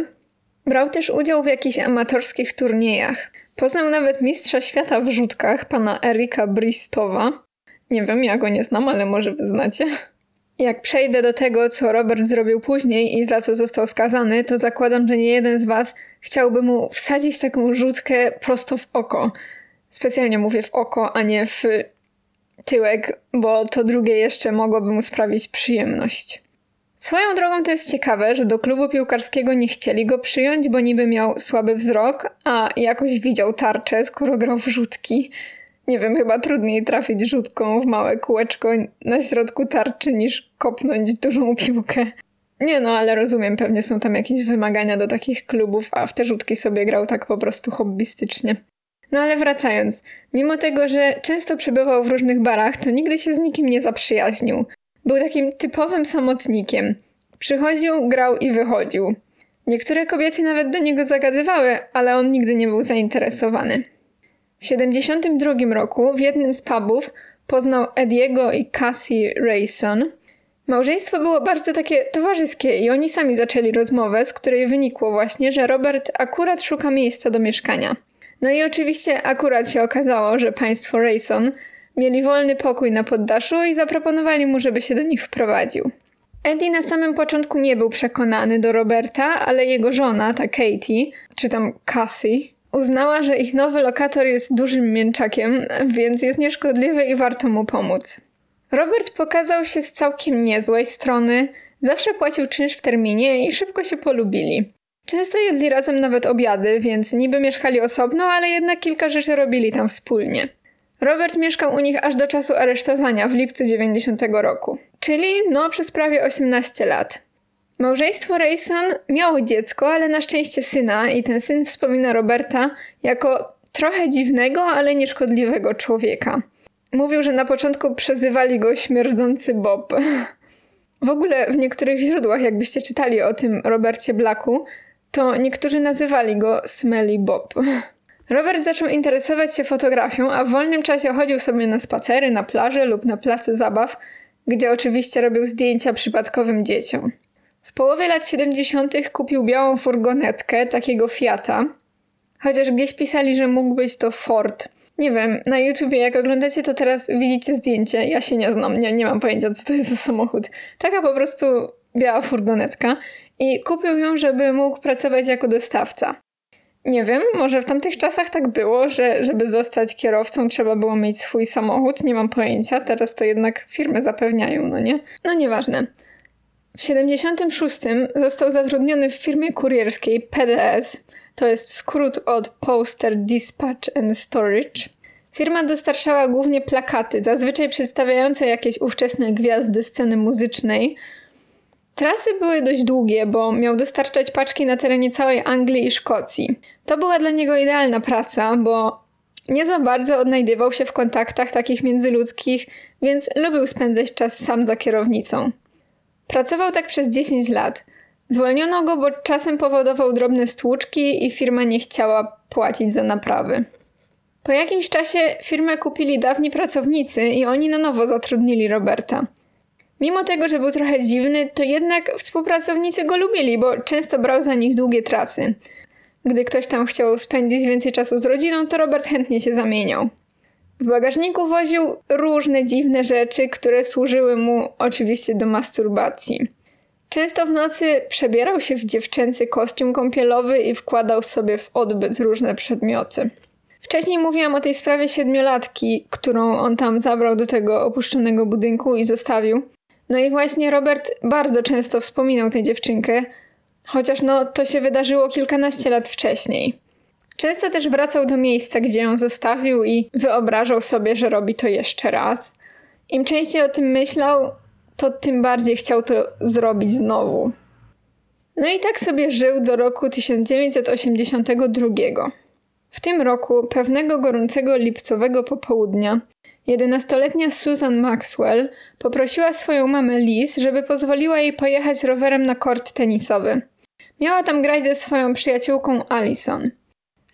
Brał też udział w jakichś amatorskich turniejach. Poznał nawet mistrza świata w rzutkach, pana Erika Bristowa. Nie wiem, ja go nie znam, ale może wy znacie. Jak przejdę do tego, co Robert zrobił później i za co został skazany, to zakładam, że nie jeden z was chciałby mu wsadzić taką rzutkę prosto w oko. Specjalnie mówię w oko, a nie w tyłek, bo to drugie jeszcze mogłoby mu sprawić przyjemność. Swoją drogą to jest ciekawe, że do klubu piłkarskiego nie chcieli go przyjąć, bo niby miał słaby wzrok, a jakoś widział tarczę, skoro grał w rzutki. Nie wiem, chyba trudniej trafić rzutką w małe kółeczko na środku tarczy niż kopnąć dużą piłkę. Nie no, ale rozumiem, pewnie są tam jakieś wymagania do takich klubów, a w te rzutki sobie grał tak po prostu hobbystycznie. No ale wracając, mimo tego, że często przebywał w różnych barach, to nigdy się z nikim nie zaprzyjaźnił. Był takim typowym samotnikiem. Przychodził, grał i wychodził. Niektóre kobiety nawet do niego zagadywały, ale on nigdy nie był zainteresowany. W 72 roku w jednym z pubów poznał Ediego i Kathy Rayson. Małżeństwo było bardzo takie towarzyskie i oni sami zaczęli rozmowę, z której wynikło właśnie, że Robert akurat szuka miejsca do mieszkania. No i oczywiście akurat się okazało, że państwo Rayson mieli wolny pokój na poddaszu i zaproponowali mu, żeby się do nich wprowadził. Eddie na samym początku nie był przekonany do Roberta, ale jego żona, ta Katie, czy tam Kathy, uznała, że ich nowy lokator jest dużym mięczakiem, więc jest nieszkodliwy i warto mu pomóc. Robert pokazał się z całkiem niezłej strony, zawsze płacił czynsz w terminie i szybko się polubili. Często jedli razem nawet obiady, więc niby mieszkali osobno, ale jednak kilka rzeczy robili tam wspólnie. Robert mieszkał u nich aż do czasu aresztowania w lipcu 90 roku, czyli no przez prawie 18 lat. Małżeństwo Rayson miało dziecko, ale na szczęście syna i ten syn wspomina Roberta jako trochę dziwnego, ale nieszkodliwego człowieka. Mówił, że na początku przezywali go śmierdzący Bob. W ogóle w niektórych źródłach, jakbyście czytali o tym Robercie Blacku, to niektórzy nazywali go Smelly Bob. Robert zaczął interesować się fotografią, a w wolnym czasie chodził sobie na spacery, na plaży lub na placy zabaw, gdzie oczywiście robił zdjęcia przypadkowym dzieciom. W połowie lat 70. kupił białą furgonetkę, takiego Fiata, chociaż gdzieś pisali, że mógł być to Ford. Nie wiem, na YouTubie jak oglądacie, to teraz widzicie zdjęcie. Ja się nie znam, nie, nie mam pojęcia, co to jest za samochód. Taka po prostu biała furgonetka i kupił ją, żeby mógł pracować jako dostawca. Nie wiem, może w tamtych czasach tak było, że żeby zostać kierowcą trzeba było mieć swój samochód, nie mam pojęcia, teraz to jednak firmy zapewniają, no nie? No nieważne. W 76 został zatrudniony w firmie kurierskiej PDS, to jest skrót od Poster Dispatch and Storage. Firma dostarczała głównie plakaty, zazwyczaj przedstawiające jakieś ówczesne gwiazdy sceny muzycznej, Trasy były dość długie, bo miał dostarczać paczki na terenie całej Anglii i Szkocji. To była dla niego idealna praca, bo nie za bardzo odnajdywał się w kontaktach takich międzyludzkich, więc lubił spędzać czas sam za kierownicą. Pracował tak przez 10 lat. Zwolniono go, bo czasem powodował drobne stłuczki i firma nie chciała płacić za naprawy. Po jakimś czasie firmę kupili dawni pracownicy i oni na nowo zatrudnili Roberta. Mimo tego, że był trochę dziwny, to jednak współpracownicy go lubili, bo często brał za nich długie trasy. Gdy ktoś tam chciał spędzić więcej czasu z rodziną, to Robert chętnie się zamieniał. W bagażniku woził różne dziwne rzeczy, które służyły mu oczywiście do masturbacji. Często w nocy przebierał się w dziewczęcy kostium kąpielowy i wkładał sobie w odbyt różne przedmioty. Wcześniej mówiłam o tej sprawie siedmiolatki, którą on tam zabrał do tego opuszczonego budynku i zostawił. No i właśnie Robert bardzo często wspominał tę dziewczynkę, chociaż no to się wydarzyło kilkanaście lat wcześniej. Często też wracał do miejsca, gdzie ją zostawił i wyobrażał sobie, że robi to jeszcze raz. Im częściej o tym myślał, to tym bardziej chciał to zrobić znowu. No i tak sobie żył do roku 1982. W tym roku, pewnego gorącego lipcowego popołudnia, jedenastoletnia Susan Maxwell poprosiła swoją mamę Liz, żeby pozwoliła jej pojechać rowerem na kort tenisowy. Miała tam grać ze swoją przyjaciółką Alison.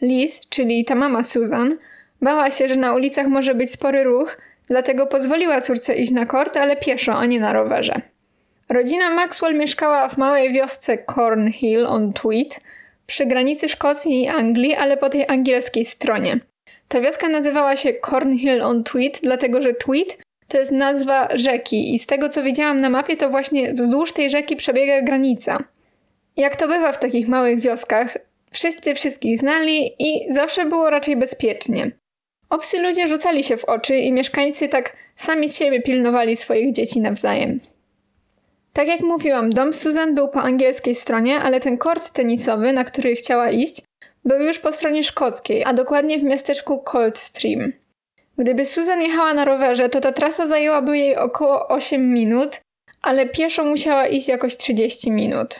Liz, czyli ta mama Susan, bała się, że na ulicach może być spory ruch, dlatego pozwoliła córce iść na kort, ale pieszo, a nie na rowerze. Rodzina Maxwell mieszkała w małej wiosce Cornhill on Tweed, przy granicy Szkocji i Anglii, ale po tej angielskiej stronie. Ta wioska nazywała się Cornhill on Tweed, dlatego że Tweed to jest nazwa rzeki i z tego co widziałam na mapie, to właśnie wzdłuż tej rzeki przebiega granica. Jak to bywa w takich małych wioskach, wszyscy wszystkich znali i zawsze było raczej bezpiecznie. Obcy ludzie rzucali się w oczy i mieszkańcy tak sami z siebie pilnowali swoich dzieci nawzajem. Tak jak mówiłam, dom Susan był po angielskiej stronie, ale ten kort tenisowy, na który chciała iść, był już po stronie szkockiej, a dokładnie w miasteczku Coldstream. Gdyby Susan jechała na rowerze, to ta trasa zajęłaby jej około 8 minut, ale pieszo musiała iść jakoś 30 minut.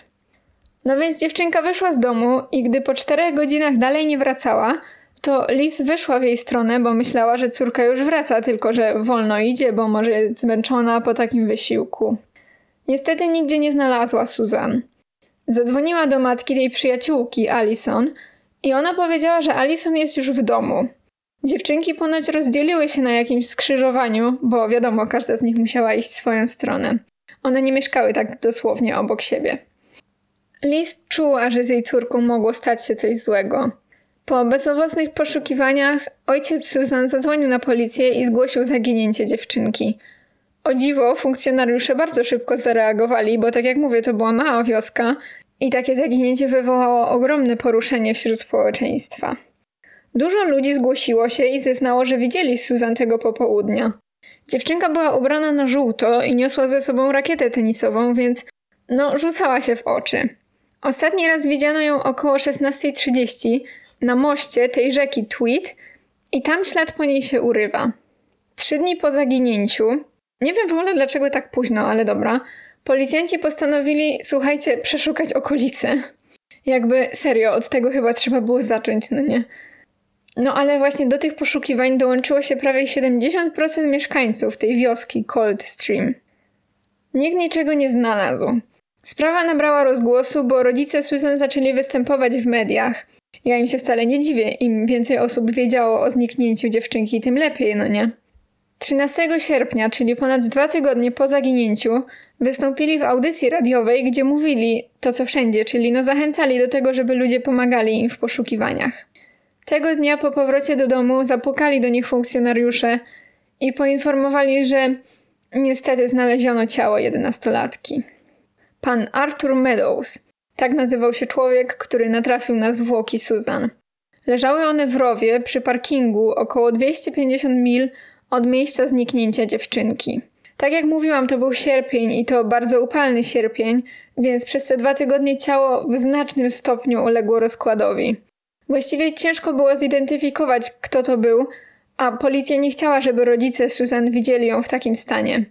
No więc dziewczynka wyszła z domu i gdy po 4 godzinach dalej nie wracała, to Liz wyszła w jej stronę, bo myślała, że córka już wraca, tylko że wolno idzie, bo może jest zmęczona po takim wysiłku. Niestety nigdzie nie znalazła Susan. Zadzwoniła do matki tej przyjaciółki, Alison, i ona powiedziała, że Alison jest już w domu. Dziewczynki ponoć rozdzieliły się na jakimś skrzyżowaniu, bo wiadomo, każda z nich musiała iść swoją stronę. One nie mieszkały tak dosłownie obok siebie. Liz czuła, że z jej córką mogło stać się coś złego. Po bezowocnych poszukiwaniach ojciec Susan zadzwonił na policję i zgłosił zaginięcie dziewczynki. O dziwo, funkcjonariusze bardzo szybko zareagowali, bo tak jak mówię, to była mała wioska i takie zaginięcie wywołało ogromne poruszenie wśród społeczeństwa. Dużo ludzi zgłosiło się i zeznało, że widzieli Susan tego popołudnia. Dziewczynka była ubrana na żółto i niosła ze sobą rakietę tenisową, więc no, rzucała się w oczy. Ostatni raz widziano ją około 16.30 na moście tej rzeki Tweed i tam ślad po niej się urywa. Trzy dni po zaginięciu, nie wiem w ogóle dlaczego tak późno, ale dobra, policjanci postanowili, słuchajcie, przeszukać okolice. Jakby serio, od tego chyba trzeba było zacząć, no nie? No ale właśnie do tych poszukiwań dołączyło się prawie 70% mieszkańców tej wioski Coldstream. Nikt niczego nie znalazł. Sprawa nabrała rozgłosu, bo rodzice Susan zaczęli występować w mediach. Ja im się wcale nie dziwię, im więcej osób wiedziało o zniknięciu dziewczynki, tym lepiej, no nie? 13 sierpnia, czyli ponad dwa tygodnie po zaginięciu, wystąpili w audycji radiowej, gdzie mówili to co wszędzie, czyli no zachęcali do tego, żeby ludzie pomagali im w poszukiwaniach. Tego dnia po powrocie do domu zapukali do nich funkcjonariusze i poinformowali, że niestety znaleziono ciało jedenastolatki. Pan Arthur Meadows. Tak nazywał się człowiek, który natrafił na zwłoki Susan. Leżały one w rowie przy parkingu około 250 mil od miejsca zniknięcia dziewczynki. Tak jak mówiłam, to był sierpień i to bardzo upalny sierpień, więc przez te dwa tygodnie ciało w znacznym stopniu uległo rozkładowi. Właściwie ciężko było zidentyfikować, kto to był, a policja nie chciała, żeby rodzice Susan widzieli ją w takim stanie.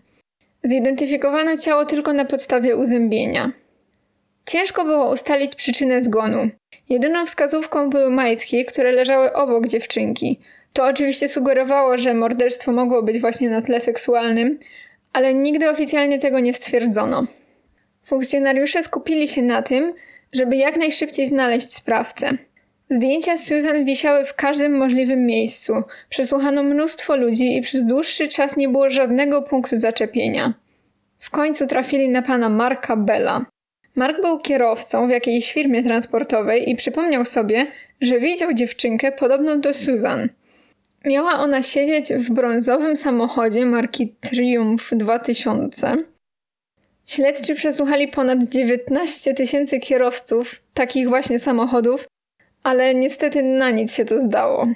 Zidentyfikowano ciało tylko na podstawie uzębienia. Ciężko było ustalić przyczynę zgonu. Jedyną wskazówką były majtki, które leżały obok dziewczynki. To oczywiście sugerowało, że morderstwo mogło być właśnie na tle seksualnym, ale nigdy oficjalnie tego nie stwierdzono. Funkcjonariusze skupili się na tym, żeby jak najszybciej znaleźć sprawcę. Zdjęcia Susan wisiały w każdym możliwym miejscu. Przesłuchano mnóstwo ludzi i przez dłuższy czas nie było żadnego punktu zaczepienia. W końcu trafili na pana Marka Bella. Mark był kierowcą w jakiejś firmie transportowej i przypomniał sobie, że widział dziewczynkę podobną do Susan. Miała ona siedzieć w brązowym samochodzie marki Triumph 2000. Śledczy przesłuchali ponad 19 tysięcy kierowców takich właśnie samochodów, ale niestety na nic się to zdało.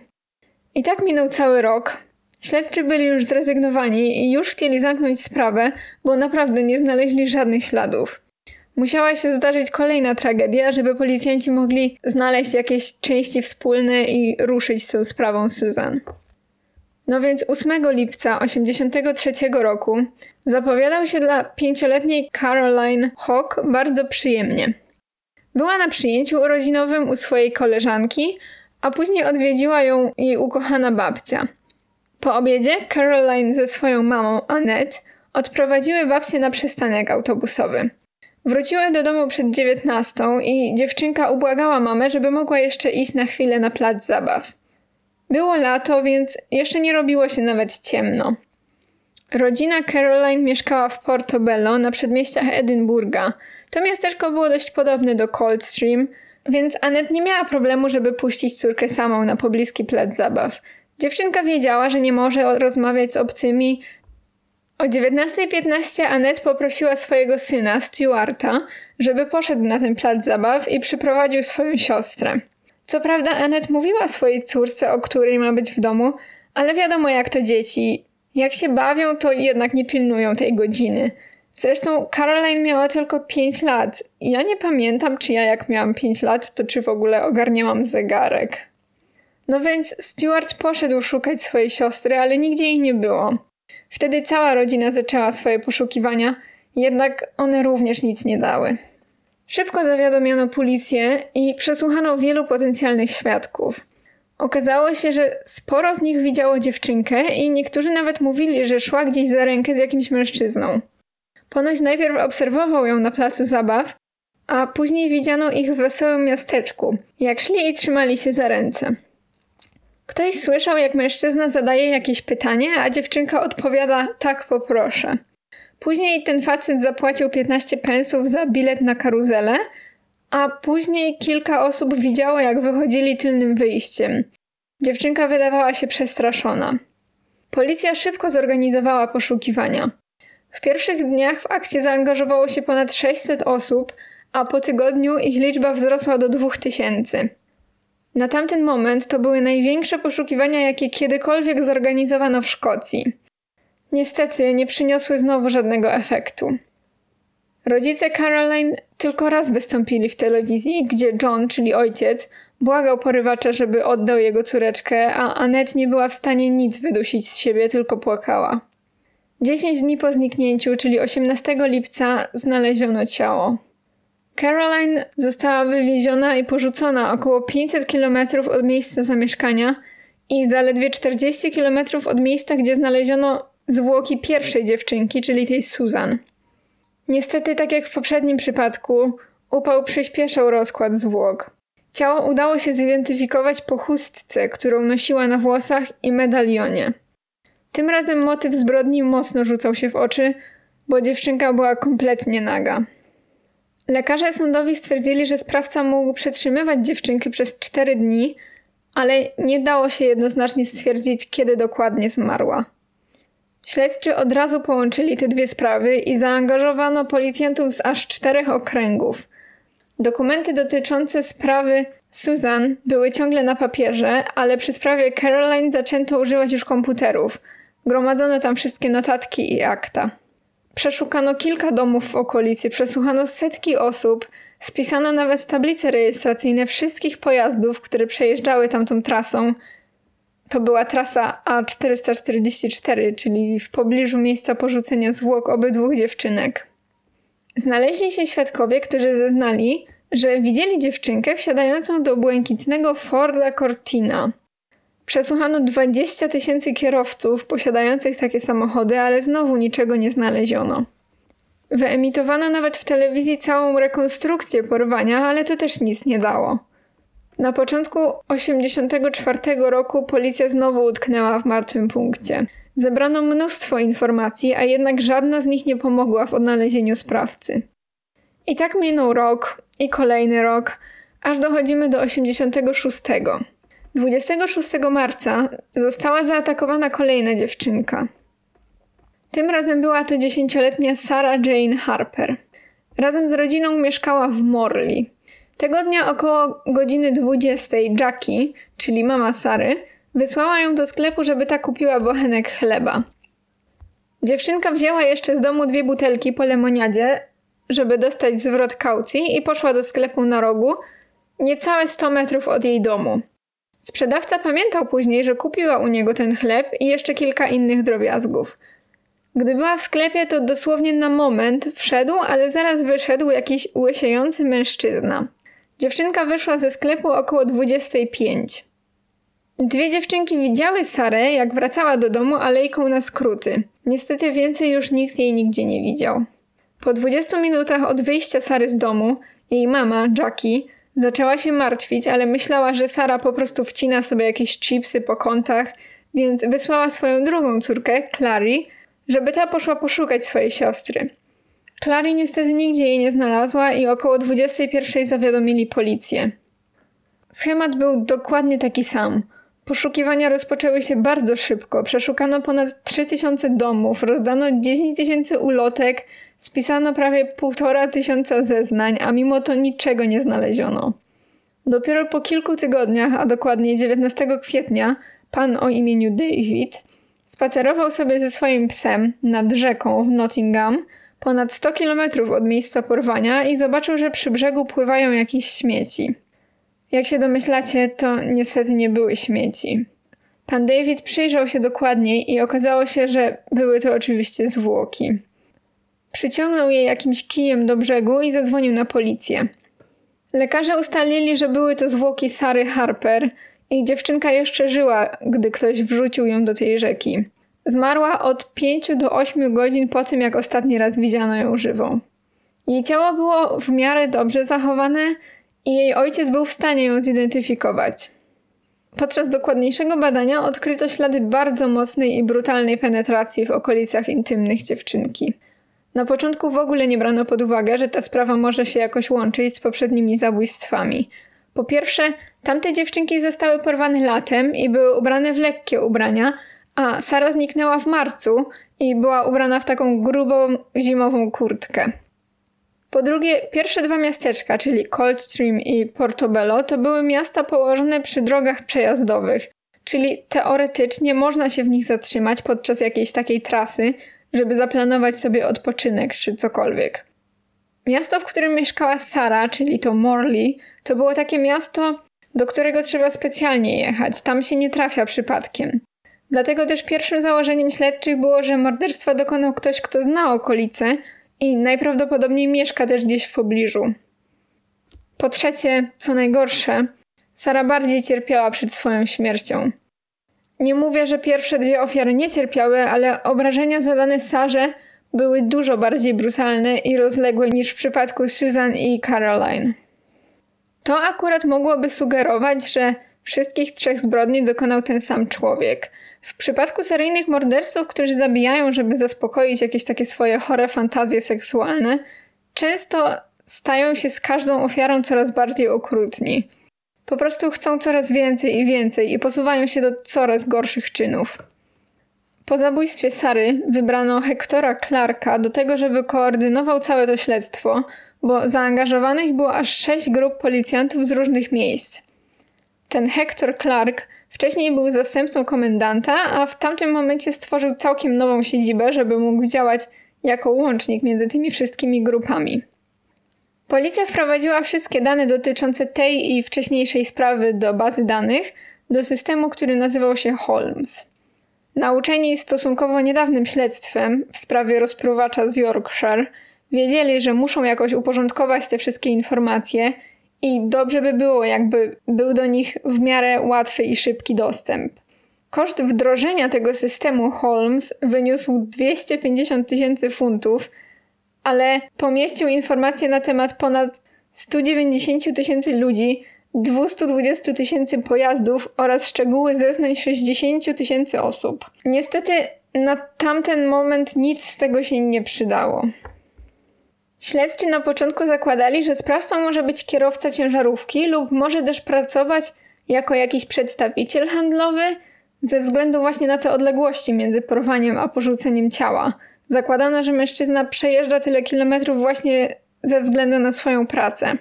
I tak minął cały rok. Śledczy byli już zrezygnowani i już chcieli zamknąć sprawę, bo naprawdę nie znaleźli żadnych śladów. Musiała się zdarzyć kolejna tragedia, żeby policjanci mogli znaleźć jakieś części wspólne i ruszyć z tą sprawą Susan. No więc 8 lipca 1983 roku zapowiadał się dla pięcioletniej Caroline Hawk bardzo przyjemnie. Była na przyjęciu urodzinowym u swojej koleżanki, a później odwiedziła ją jej ukochana babcia. Po obiedzie Caroline ze swoją mamą Annette odprowadziły babcię na przystanek autobusowy. Wróciły do domu przed dziewiętnastą i dziewczynka ubłagała mamę, żeby mogła jeszcze iść na chwilę na plac zabaw. Było lato, więc jeszcze nie robiło się nawet ciemno. Rodzina Caroline mieszkała w Portobello na przedmieściach Edynburga. To miasteczko było dość podobne do Coldstream, więc Anet nie miała problemu, żeby puścić córkę samą na pobliski plac zabaw. Dziewczynka wiedziała, że nie może rozmawiać z obcymi. O 19.15 Anet poprosiła swojego syna, Stuarta, żeby poszedł na ten plac zabaw i przyprowadził swoją siostrę. Co prawda Anet mówiła swojej córce, o której ma być w domu, ale wiadomo jak to dzieci. Jak się bawią, to jednak nie pilnują tej godziny. Zresztą Caroline miała tylko 5 lat. Ja nie pamiętam, czy ja jak miałam 5 lat, to czy w ogóle ogarniałam zegarek. No więc Stuart poszedł szukać swojej siostry, ale nigdzie jej nie było. Wtedy cała rodzina zaczęła swoje poszukiwania, jednak one również nic nie dały. Szybko zawiadomiono policję i przesłuchano wielu potencjalnych świadków. Okazało się, że sporo z nich widziało dziewczynkę i niektórzy nawet mówili, że szła gdzieś za rękę z jakimś mężczyzną. Ponoć najpierw obserwował ją na placu zabaw, a później widziano ich w wesołym miasteczku, jak szli i trzymali się za ręce. Ktoś słyszał, jak mężczyzna zadaje jakieś pytanie, a dziewczynka odpowiada: Tak, poproszę. Później ten facet zapłacił 15 pensów za bilet na karuzelę, a później kilka osób widziało, jak wychodzili tylnym wyjściem. Dziewczynka wydawała się przestraszona. Policja szybko zorganizowała poszukiwania. W pierwszych dniach w akcję zaangażowało się ponad 600 osób, a po tygodniu ich liczba wzrosła do 2000. Na tamten moment to były największe poszukiwania, jakie kiedykolwiek zorganizowano w Szkocji. Niestety nie przyniosły znowu żadnego efektu. Rodzice Caroline tylko raz wystąpili w telewizji, gdzie John, czyli ojciec, błagał porywacza, żeby oddał jego córeczkę, a Annette nie była w stanie nic wydusić z siebie, tylko płakała. Dziesięć dni po zniknięciu, czyli 18 lipca, znaleziono ciało. Caroline została wywieziona i porzucona około 500 km od miejsca zamieszkania i zaledwie 40 km od miejsca, gdzie znaleziono zwłoki pierwszej dziewczynki, czyli tej Susan. Niestety, tak jak w poprzednim przypadku, upał przyspieszał rozkład zwłok. Ciało udało się zidentyfikować po chustce, którą nosiła na włosach i medalionie. Tym razem motyw zbrodni mocno rzucał się w oczy, bo dziewczynka była kompletnie naga. Lekarze sądowi stwierdzili, że sprawca mógł przetrzymywać dziewczynkę przez 4 dni, ale nie dało się jednoznacznie stwierdzić, kiedy dokładnie zmarła. Śledczy od razu połączyli te dwie sprawy i zaangażowano policjantów z aż czterech okręgów. Dokumenty dotyczące sprawy Susan były ciągle na papierze, ale przy sprawie Caroline zaczęto używać już komputerów. Gromadzono tam wszystkie notatki i akta. Przeszukano kilka domów w okolicy, przesłuchano setki osób, spisano nawet tablice rejestracyjne wszystkich pojazdów, które przejeżdżały tamtą trasą, to była trasa A444, czyli w pobliżu miejsca porzucenia zwłok obydwu dziewczynek. Znaleźli się świadkowie, którzy zeznali, że widzieli dziewczynkę wsiadającą do błękitnego Forda Cortina. Przesłuchano 20 tysięcy kierowców posiadających takie samochody, ale znowu niczego nie znaleziono. Wyemitowano nawet w telewizji całą rekonstrukcję porwania, ale to też nic nie dało. Na początku 1984 roku policja znowu utknęła w martwym punkcie. Zebrano mnóstwo informacji, a jednak żadna z nich nie pomogła w odnalezieniu sprawcy. I tak minął rok i kolejny rok, aż dochodzimy do 86. 26 marca została zaatakowana kolejna dziewczynka. Tym razem była to dziesięcioletnia Sarah Jane Harper. Razem z rodziną mieszkała w Morley. Tego dnia około godziny 20 Jackie, czyli mama Sary, wysłała ją do sklepu, żeby ta kupiła bochenek chleba. Dziewczynka wzięła jeszcze z domu dwie butelki po lemoniadzie, żeby dostać zwrot kaucji i poszła do sklepu na rogu, niecałe 100 metrów od jej domu. Sprzedawca pamiętał później, że kupiła u niego ten chleb i jeszcze kilka innych drobiazgów. Gdy była w sklepie, to dosłownie na moment wszedł, ale zaraz wyszedł jakiś łysiejący mężczyzna. Dziewczynka wyszła ze sklepu około 25. Dwie dziewczynki widziały Sarę, jak wracała do domu alejką na skróty. Niestety więcej już nikt jej nigdzie nie widział. Po 20 minutach od wyjścia Sary z domu, jej mama, Jackie, zaczęła się martwić, ale myślała, że Sara po prostu wcina sobie jakieś chipsy po kątach, więc wysłała swoją drugą córkę, Clary, żeby ta poszła poszukać swojej siostry. Clary niestety nigdzie jej nie znalazła i około 21 zawiadomili policję. Schemat był dokładnie taki sam. Poszukiwania rozpoczęły się bardzo szybko. Przeszukano ponad 3000 domów, rozdano 10 tysięcy ulotek, spisano prawie półtora tysiąca zeznań, a mimo to niczego nie znaleziono. Dopiero po kilku tygodniach, a dokładnie 19 kwietnia, pan o imieniu David spacerował sobie ze swoim psem nad rzeką w Nottingham, ponad 100 kilometrów od miejsca porwania i zobaczył, że przy brzegu pływają jakieś śmieci. Jak się domyślacie, to niestety nie były śmieci. Pan David przyjrzał się dokładniej i okazało się, że były to oczywiście zwłoki. Przyciągnął je jakimś kijem do brzegu i zadzwonił na policję. Lekarze ustalili, że były to zwłoki Sary Harper i dziewczynka jeszcze żyła, gdy ktoś wrzucił ją do tej rzeki. Zmarła od 5 do 8 godzin po tym, jak ostatni raz widziano ją żywą. Jej ciało było w miarę dobrze zachowane i jej ojciec był w stanie ją zidentyfikować. Podczas dokładniejszego badania odkryto ślady bardzo mocnej i brutalnej penetracji w okolicach intymnych dziewczynki. Na początku w ogóle nie brano pod uwagę, że ta sprawa może się jakoś łączyć z poprzednimi zabójstwami. Po pierwsze, tamte dziewczynki zostały porwane latem i były ubrane w lekkie ubrania, a Sara zniknęła w marcu i była ubrana w taką grubą zimową kurtkę. Po drugie, pierwsze dwa miasteczka, czyli Coldstream i Portobello, to były miasta położone przy drogach przejazdowych, czyli teoretycznie można się w nich zatrzymać podczas jakiejś takiej trasy, żeby zaplanować sobie odpoczynek czy cokolwiek. Miasto, w którym mieszkała Sara, czyli to Morley, to było takie miasto, do którego trzeba specjalnie jechać. Tam się nie trafia przypadkiem. Dlatego też pierwszym założeniem śledczych było, że morderstwa dokonał ktoś, kto zna okolice i najprawdopodobniej mieszka też gdzieś w pobliżu. Po trzecie, co najgorsze, Sara bardziej cierpiała przed swoją śmiercią. Nie mówię, że pierwsze dwie ofiary nie cierpiały, ale obrażenia zadane Sarze były dużo bardziej brutalne i rozległe niż w przypadku Susan i Caroline. To akurat mogłoby sugerować, że wszystkich trzech zbrodni dokonał ten sam człowiek. W przypadku seryjnych morderców, którzy zabijają, żeby zaspokoić jakieś takie swoje chore fantazje seksualne, często stają się z każdą ofiarą coraz bardziej okrutni. Po prostu chcą coraz więcej i więcej i posuwają się do coraz gorszych czynów. Po zabójstwie Sary wybrano Hektora Clarka do tego, żeby koordynował całe to śledztwo, bo zaangażowanych było aż sześć grup policjantów z różnych miejsc. Ten Hector Clark wcześniej był zastępcą komendanta, a w tamtym momencie stworzył całkiem nową siedzibę, żeby mógł działać jako łącznik między tymi wszystkimi grupami. Policja wprowadziła wszystkie dane dotyczące tej i wcześniejszej sprawy do bazy danych, do systemu, który nazywał się Holmes. Nauczeni stosunkowo niedawnym śledztwem w sprawie rozpruwacza z Yorkshire, wiedzieli, że muszą jakoś uporządkować te wszystkie informacje i dobrze by było, jakby był do nich w miarę łatwy i szybki dostęp. Koszt wdrożenia tego systemu Holmes wyniósł 250 tysięcy funtów, ale pomieścił informacje na temat ponad 190 tysięcy ludzi, 220 tysięcy pojazdów oraz szczegóły zeznań 60 tysięcy osób. Niestety na tamten moment nic z tego się nie przydało. Śledczy na początku zakładali, że sprawcą może być kierowca ciężarówki lub może też pracować jako jakiś przedstawiciel handlowy ze względu właśnie na te odległości między porwaniem a porzuceniem ciała. Zakładano, że mężczyzna przejeżdża tyle kilometrów właśnie ze względu na swoją pracę.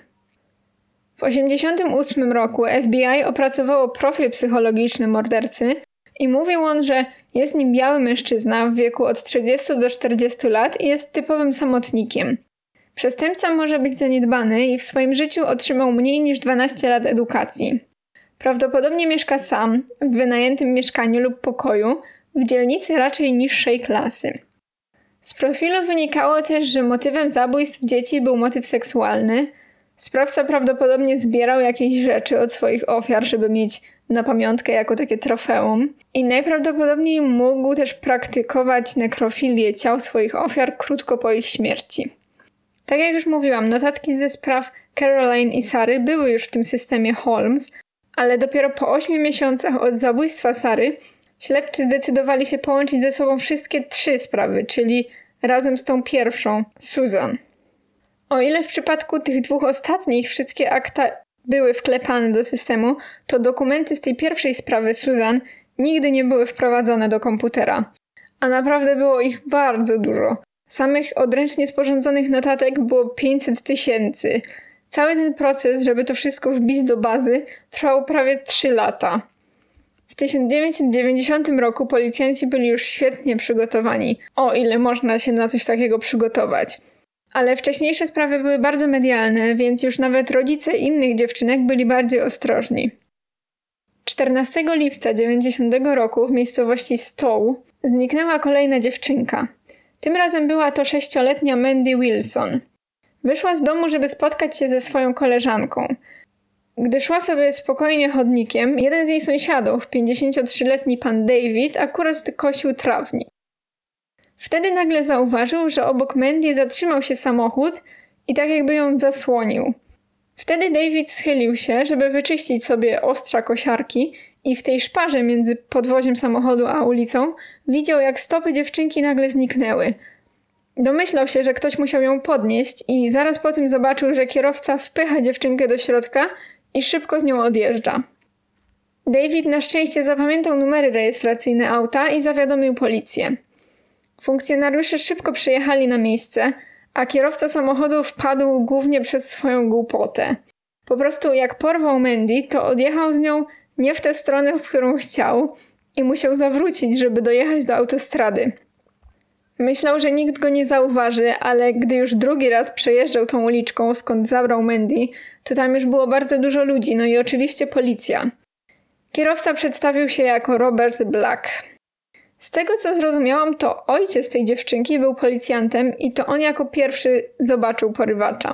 W 1988 roku FBI opracowało profil psychologiczny mordercy i mówił on, że jest nim biały mężczyzna w wieku od 30 do 40 lat i jest typowym samotnikiem. Przestępca może być zaniedbany i w swoim życiu otrzymał mniej niż 12 lat edukacji. Prawdopodobnie mieszka sam, w wynajętym mieszkaniu lub pokoju, w dzielnicy raczej niższej klasy. Z profilu wynikało też, że motywem zabójstw dzieci był motyw seksualny. Sprawca prawdopodobnie zbierał jakieś rzeczy od swoich ofiar, żeby mieć na pamiątkę jako takie trofeum. I najprawdopodobniej mógł też praktykować nekrofilię ciał swoich ofiar krótko po ich śmierci. Tak jak już mówiłam, notatki ze spraw Caroline i Sary były już w tym systemie Holmes, ale dopiero po 8 miesiącach od zabójstwa Sary śledczy zdecydowali się połączyć ze sobą wszystkie trzy sprawy, czyli razem z tą pierwszą, Susan. O ile w przypadku tych dwóch ostatnich wszystkie akta były wklepane do systemu, to dokumenty z tej pierwszej sprawy Susan nigdy nie były wprowadzone do komputera. A naprawdę było ich bardzo dużo. Samych odręcznie sporządzonych notatek było 500 tysięcy. Cały ten proces, żeby to wszystko wbić do bazy, trwał prawie 3 lata. W 1990 roku policjanci byli już świetnie przygotowani, o ile można się na coś takiego przygotować. Ale wcześniejsze sprawy były bardzo medialne, więc już nawet rodzice innych dziewczynek byli bardziej ostrożni. 14 lipca 90 roku w miejscowości Stowe zniknęła kolejna dziewczynka. Tym razem była to sześcioletnia Mandy Wilson. Wyszła z domu, żeby spotkać się ze swoją koleżanką. Gdy szła sobie spokojnie chodnikiem, jeden z jej sąsiadów, 53-letni pan David, akurat kosił trawnik. Wtedy nagle zauważył, że obok Mandy zatrzymał się samochód i tak jakby ją zasłonił. Wtedy David schylił się, żeby wyczyścić sobie ostrza kosiarki i w tej szparze między podwoziem samochodu a ulicą widział, jak stopy dziewczynki nagle zniknęły. Domyślał się, że ktoś musiał ją podnieść i zaraz po tym zobaczył, że kierowca wpycha dziewczynkę do środka i szybko z nią odjeżdża. David na szczęście zapamiętał numery rejestracyjne auta i zawiadomił policję. Funkcjonariusze szybko przyjechali na miejsce, a kierowca samochodu wpadł głównie przez swoją głupotę. Po prostu jak porwał Mandy, to odjechał z nią nie w tę stronę, w którą chciał i musiał zawrócić, żeby dojechać do autostrady. Myślał, że nikt go nie zauważy, ale gdy już drugi raz przejeżdżał tą uliczką, skąd zabrał Mandy, to tam już było bardzo dużo ludzi, no i oczywiście policja. Kierowca przedstawił się jako Robert Black. Z tego co zrozumiałam, to ojciec tej dziewczynki był policjantem i to on jako pierwszy zobaczył porywacza.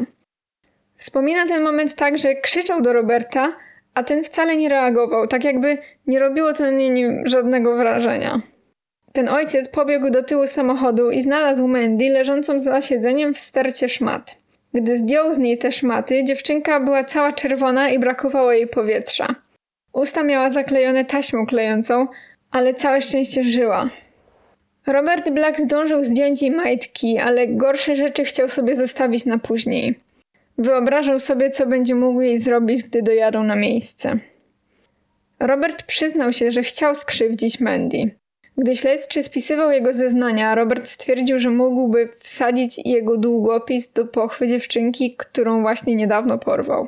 Wspomina ten moment tak, że krzyczał do Roberta, a ten wcale nie reagował, tak jakby nie robiło to na nim żadnego wrażenia. Ten ojciec pobiegł do tyłu samochodu i znalazł Mandy leżącą za siedzeniem w stercie szmat. Gdy zdjął z niej te szmaty, dziewczynka była cała czerwona i brakowało jej powietrza. Usta miała zaklejone taśmą klejącą, ale całe szczęście żyła. Robert Black zdążył zdjąć jej majtki, ale gorsze rzeczy chciał sobie zostawić na później. Wyobrażał sobie, co będzie mógł jej zrobić, gdy dojadą na miejsce. Robert przyznał się, że chciał skrzywdzić Mandy. Gdy śledczy spisywał jego zeznania, Robert stwierdził, że mógłby wsadzić jego długopis do pochwy dziewczynki, którą właśnie niedawno porwał.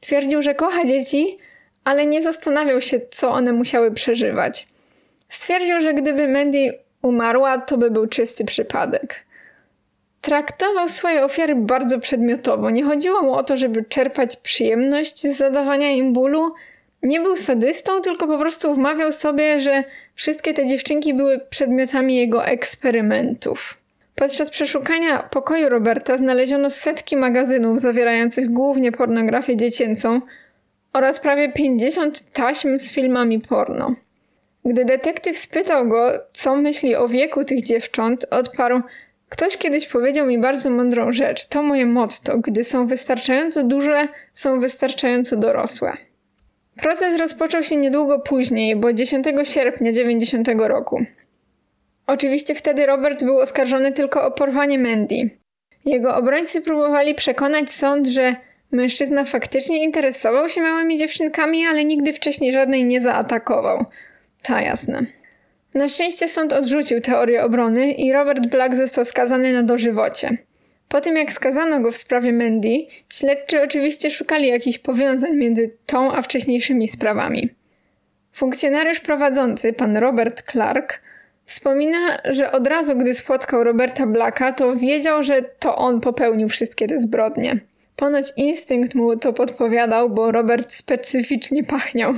Twierdził, że kocha dzieci, ale nie zastanawiał się, co one musiały przeżywać. Stwierdził, że gdyby Mandy umarła, to by był czysty przypadek. Traktował swoje ofiary bardzo przedmiotowo. Nie chodziło mu o to, żeby czerpać przyjemność z zadawania im bólu. Nie był sadystą, tylko po prostu wmawiał sobie, że wszystkie te dziewczynki były przedmiotami jego eksperymentów. Podczas przeszukania pokoju Roberta znaleziono setki magazynów zawierających głównie pornografię dziecięcą oraz prawie 50 taśm z filmami porno. Gdy detektyw spytał go, co myśli o wieku tych dziewcząt, odparł: Ktoś kiedyś powiedział mi bardzo mądrą rzecz. To moje motto. Gdy są wystarczająco duże, są wystarczająco dorosłe. Proces rozpoczął się niedługo później, bo 10 sierpnia 90 roku. Oczywiście wtedy Robert był oskarżony tylko o porwanie Mandy. Jego obrońcy próbowali przekonać sąd, że mężczyzna faktycznie interesował się małymi dziewczynkami, ale nigdy wcześniej żadnej nie zaatakował. Ta jasne. Na szczęście sąd odrzucił teorię obrony i Robert Black został skazany na dożywocie. Po tym jak skazano go w sprawie Mandy, śledczy oczywiście szukali jakichś powiązań między tą a wcześniejszymi sprawami. Funkcjonariusz prowadzący, pan Robert Clark, wspomina, że od razu gdy spotkał Roberta Blacka, to wiedział, że to on popełnił wszystkie te zbrodnie. Ponoć instynkt mu to podpowiadał, bo Robert specyficznie pachniał.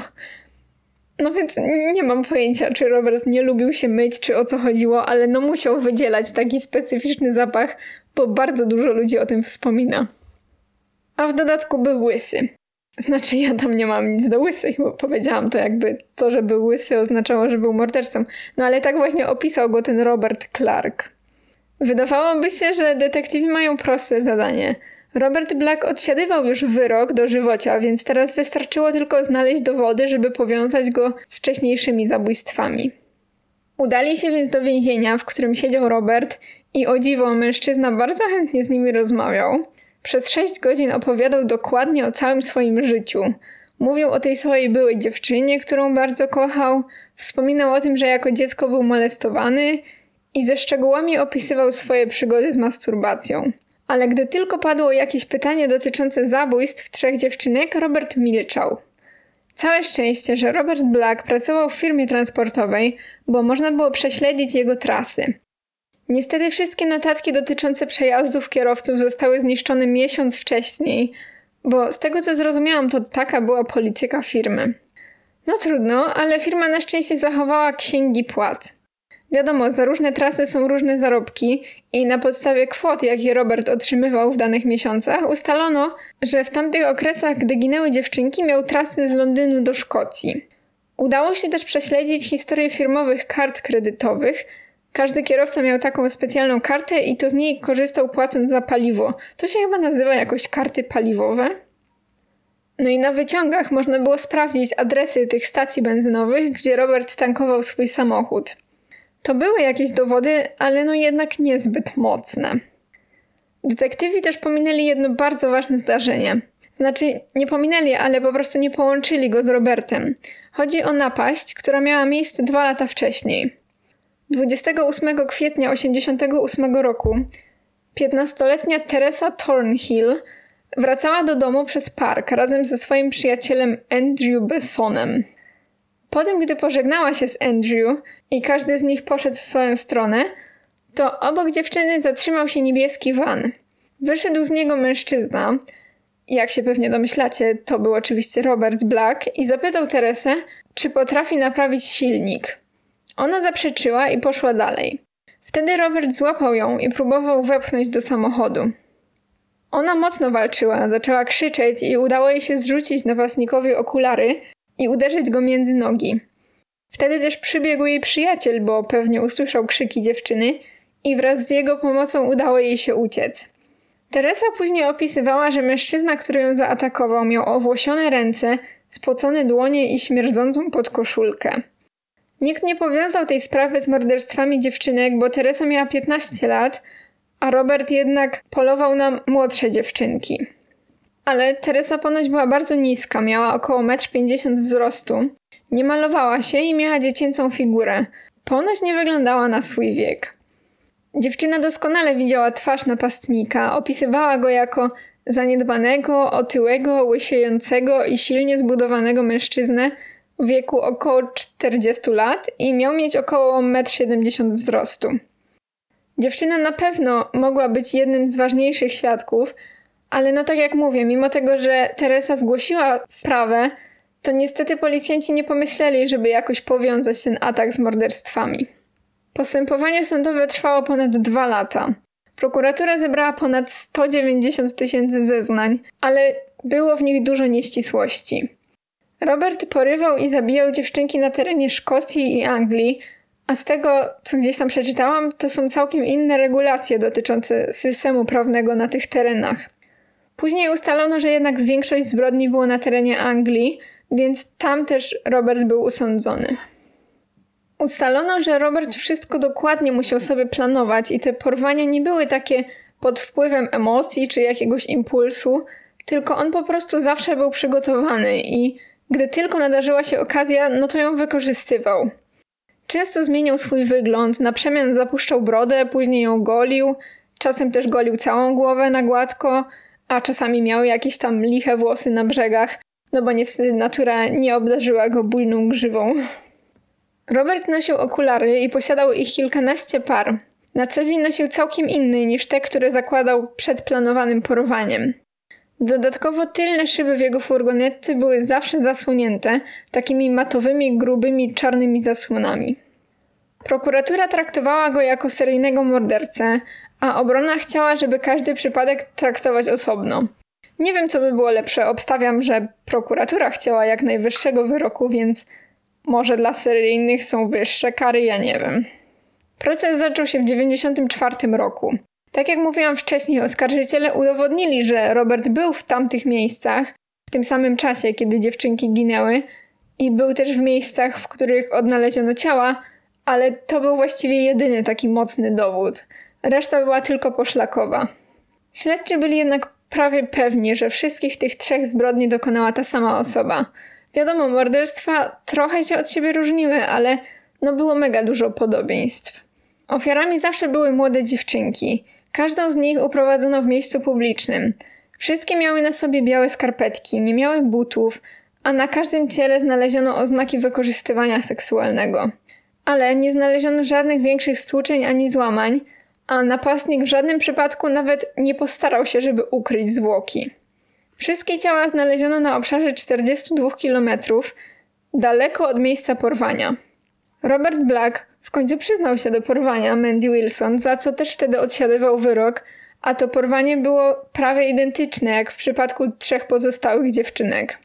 No więc nie mam pojęcia, czy Robert nie lubił się myć, czy o co chodziło, ale no musiał wydzielać taki specyficzny zapach, bo bardzo dużo ludzi o tym wspomina. A w dodatku był łysy. Znaczy, ja tam nie mam nic do łysych, bo powiedziałam to jakby to, że był łysy oznaczało, że był mordercą. No ale tak właśnie opisał go ten Robert Clark. Wydawałoby się, że detektywi mają proste zadanie. Robert Black odsiadywał już wyrok do żywocia, więc teraz wystarczyło tylko znaleźć dowody, żeby powiązać go z wcześniejszymi zabójstwami. Udali się więc do więzienia, w którym siedział Robert i o dziwo mężczyzna bardzo chętnie z nimi rozmawiał. Przez sześć godzin opowiadał dokładnie o całym swoim życiu. Mówił o tej swojej byłej dziewczynie, którą bardzo kochał, wspominał o tym, że jako dziecko był molestowany i ze szczegółami opisywał swoje przygody z masturbacją. Ale gdy tylko padło jakieś pytanie dotyczące zabójstw trzech dziewczynek, Robert milczał. Całe szczęście, że Robert Black pracował w firmie transportowej, bo można było prześledzić jego trasy. Niestety wszystkie notatki dotyczące przejazdów kierowców zostały zniszczone miesiąc wcześniej, bo z tego co zrozumiałam, to taka była polityka firmy. No trudno, ale firma na szczęście zachowała księgi płac. Wiadomo, za różne trasy są różne zarobki i na podstawie kwot, jakie Robert otrzymywał w danych miesiącach, ustalono, że w tamtych okresach, gdy ginęły dziewczynki, miał trasy z Londynu do Szkocji. Udało się też prześledzić historię firmowych kart kredytowych, każdy kierowca miał taką specjalną kartę i to z niej korzystał płacąc za paliwo. To się chyba nazywa jakoś karty paliwowe. No i na wyciągach można było sprawdzić adresy tych stacji benzynowych, gdzie Robert tankował swój samochód. To były jakieś dowody, ale no jednak niezbyt mocne. Detektywi też pominęli jedno bardzo ważne zdarzenie. Znaczy, nie pominęli, ale po prostu nie połączyli go z Robertem. Chodzi o napaść, która miała miejsce dwa lata wcześniej. 28 kwietnia 1988 roku 15-letnia Teresa Thornhill wracała do domu przez park razem ze swoim przyjacielem Andrew Bessonem. Potem, gdy pożegnała się z Andrew i każdy z nich poszedł w swoją stronę, to obok dziewczyny zatrzymał się niebieski van. Wyszedł z niego mężczyzna, jak się pewnie domyślacie, to był oczywiście Robert Black, i zapytał Teresę, czy potrafi naprawić silnik. Ona zaprzeczyła i poszła dalej. Wtedy Robert złapał ją i próbował wepchnąć do samochodu. Ona mocno walczyła, zaczęła krzyczeć i udało jej się zrzucić napastnikowi okulary i uderzyć go między nogi. Wtedy też przybiegł jej przyjaciel, bo pewnie usłyszał krzyki dziewczyny i wraz z jego pomocą udało jej się uciec. Teresa później opisywała, że mężczyzna, który ją zaatakował, miał owłosione ręce, spocone dłonie i śmierdzącą podkoszulkę. Nikt nie powiązał tej sprawy z morderstwami dziewczynek, bo Teresa miała 15 lat, a Robert jednak polował na młodsze dziewczynki. Ale Teresa ponoć była bardzo niska, miała około 1,50 m wzrostu, nie malowała się i miała dziecięcą figurę. Ponoć nie wyglądała na swój wiek. Dziewczyna doskonale widziała twarz napastnika, opisywała go jako zaniedbanego, otyłego, łysiejącego i silnie zbudowanego mężczyznę wieku około 40 lat i miał mieć około 1,70 m wzrostu. Dziewczyna na pewno mogła być jednym z ważniejszych świadków, ale no tak jak mówię, mimo tego, że Teresa zgłosiła sprawę, to niestety policjanci nie pomyśleli, żeby jakoś powiązać ten atak z morderstwami. Postępowanie sądowe trwało ponad dwa lata. Prokuratura zebrała ponad 190 tysięcy zeznań, ale było w nich dużo nieścisłości. Robert porywał i zabijał dziewczynki na terenie Szkocji i Anglii, a z tego, co gdzieś tam przeczytałam, to są całkiem inne regulacje dotyczące systemu prawnego na tych terenach. Później ustalono, że jednak większość zbrodni było na terenie Anglii, więc tam też Robert był usądzony. Ustalono, że Robert wszystko dokładnie musiał sobie planować i te porwania nie były takie pod wpływem emocji czy jakiegoś impulsu, tylko on po prostu zawsze był przygotowany i gdy tylko nadarzyła się okazja, no to ją wykorzystywał. Często zmieniał swój wygląd, na przemian zapuszczał brodę, później ją golił, czasem też golił całą głowę na gładko, a czasami miał jakieś tam liche włosy na brzegach, no bo niestety natura nie obdarzyła go bujną grzywą. Robert nosił okulary i posiadał ich kilkanaście par. Na co dzień nosił całkiem inny niż te, które zakładał przed planowanym porowaniem. Dodatkowo tylne szyby w jego furgonetce były zawsze zasłonięte takimi matowymi, grubymi, czarnymi zasłonami. Prokuratura traktowała go jako seryjnego mordercę, a obrona chciała, żeby każdy przypadek traktować osobno. Nie wiem, co by było lepsze. Obstawiam, że prokuratura chciała jak najwyższego wyroku, więc może dla seryjnych są wyższe kary, ja nie wiem. Proces zaczął się w 1994 roku. Tak jak mówiłam wcześniej, oskarżyciele udowodnili, że Robert był w tamtych miejscach w tym samym czasie, kiedy dziewczynki ginęły, i był też w miejscach, w których odnaleziono ciała, ale to był właściwie jedyny taki mocny dowód. Reszta była tylko poszlakowa. Śledczy byli jednak prawie pewni, że wszystkich tych trzech zbrodni dokonała ta sama osoba. Wiadomo, morderstwa trochę się od siebie różniły, ale no było mega dużo podobieństw. Ofiarami zawsze były młode dziewczynki. Każdą z nich uprowadzono w miejscu publicznym. Wszystkie miały na sobie białe skarpetki, nie miały butów, a na każdym ciele znaleziono oznaki wykorzystywania seksualnego. Ale nie znaleziono żadnych większych stłuczeń ani złamań, a napastnik w żadnym przypadku nawet nie postarał się, żeby ukryć zwłoki. Wszystkie ciała znaleziono na obszarze 42 km, daleko od miejsca porwania. Robert Black w końcu przyznał się do porwania Mandy Wilson, za co też wtedy odsiadywał wyrok, a to porwanie było prawie identyczne jak w przypadku trzech pozostałych dziewczynek.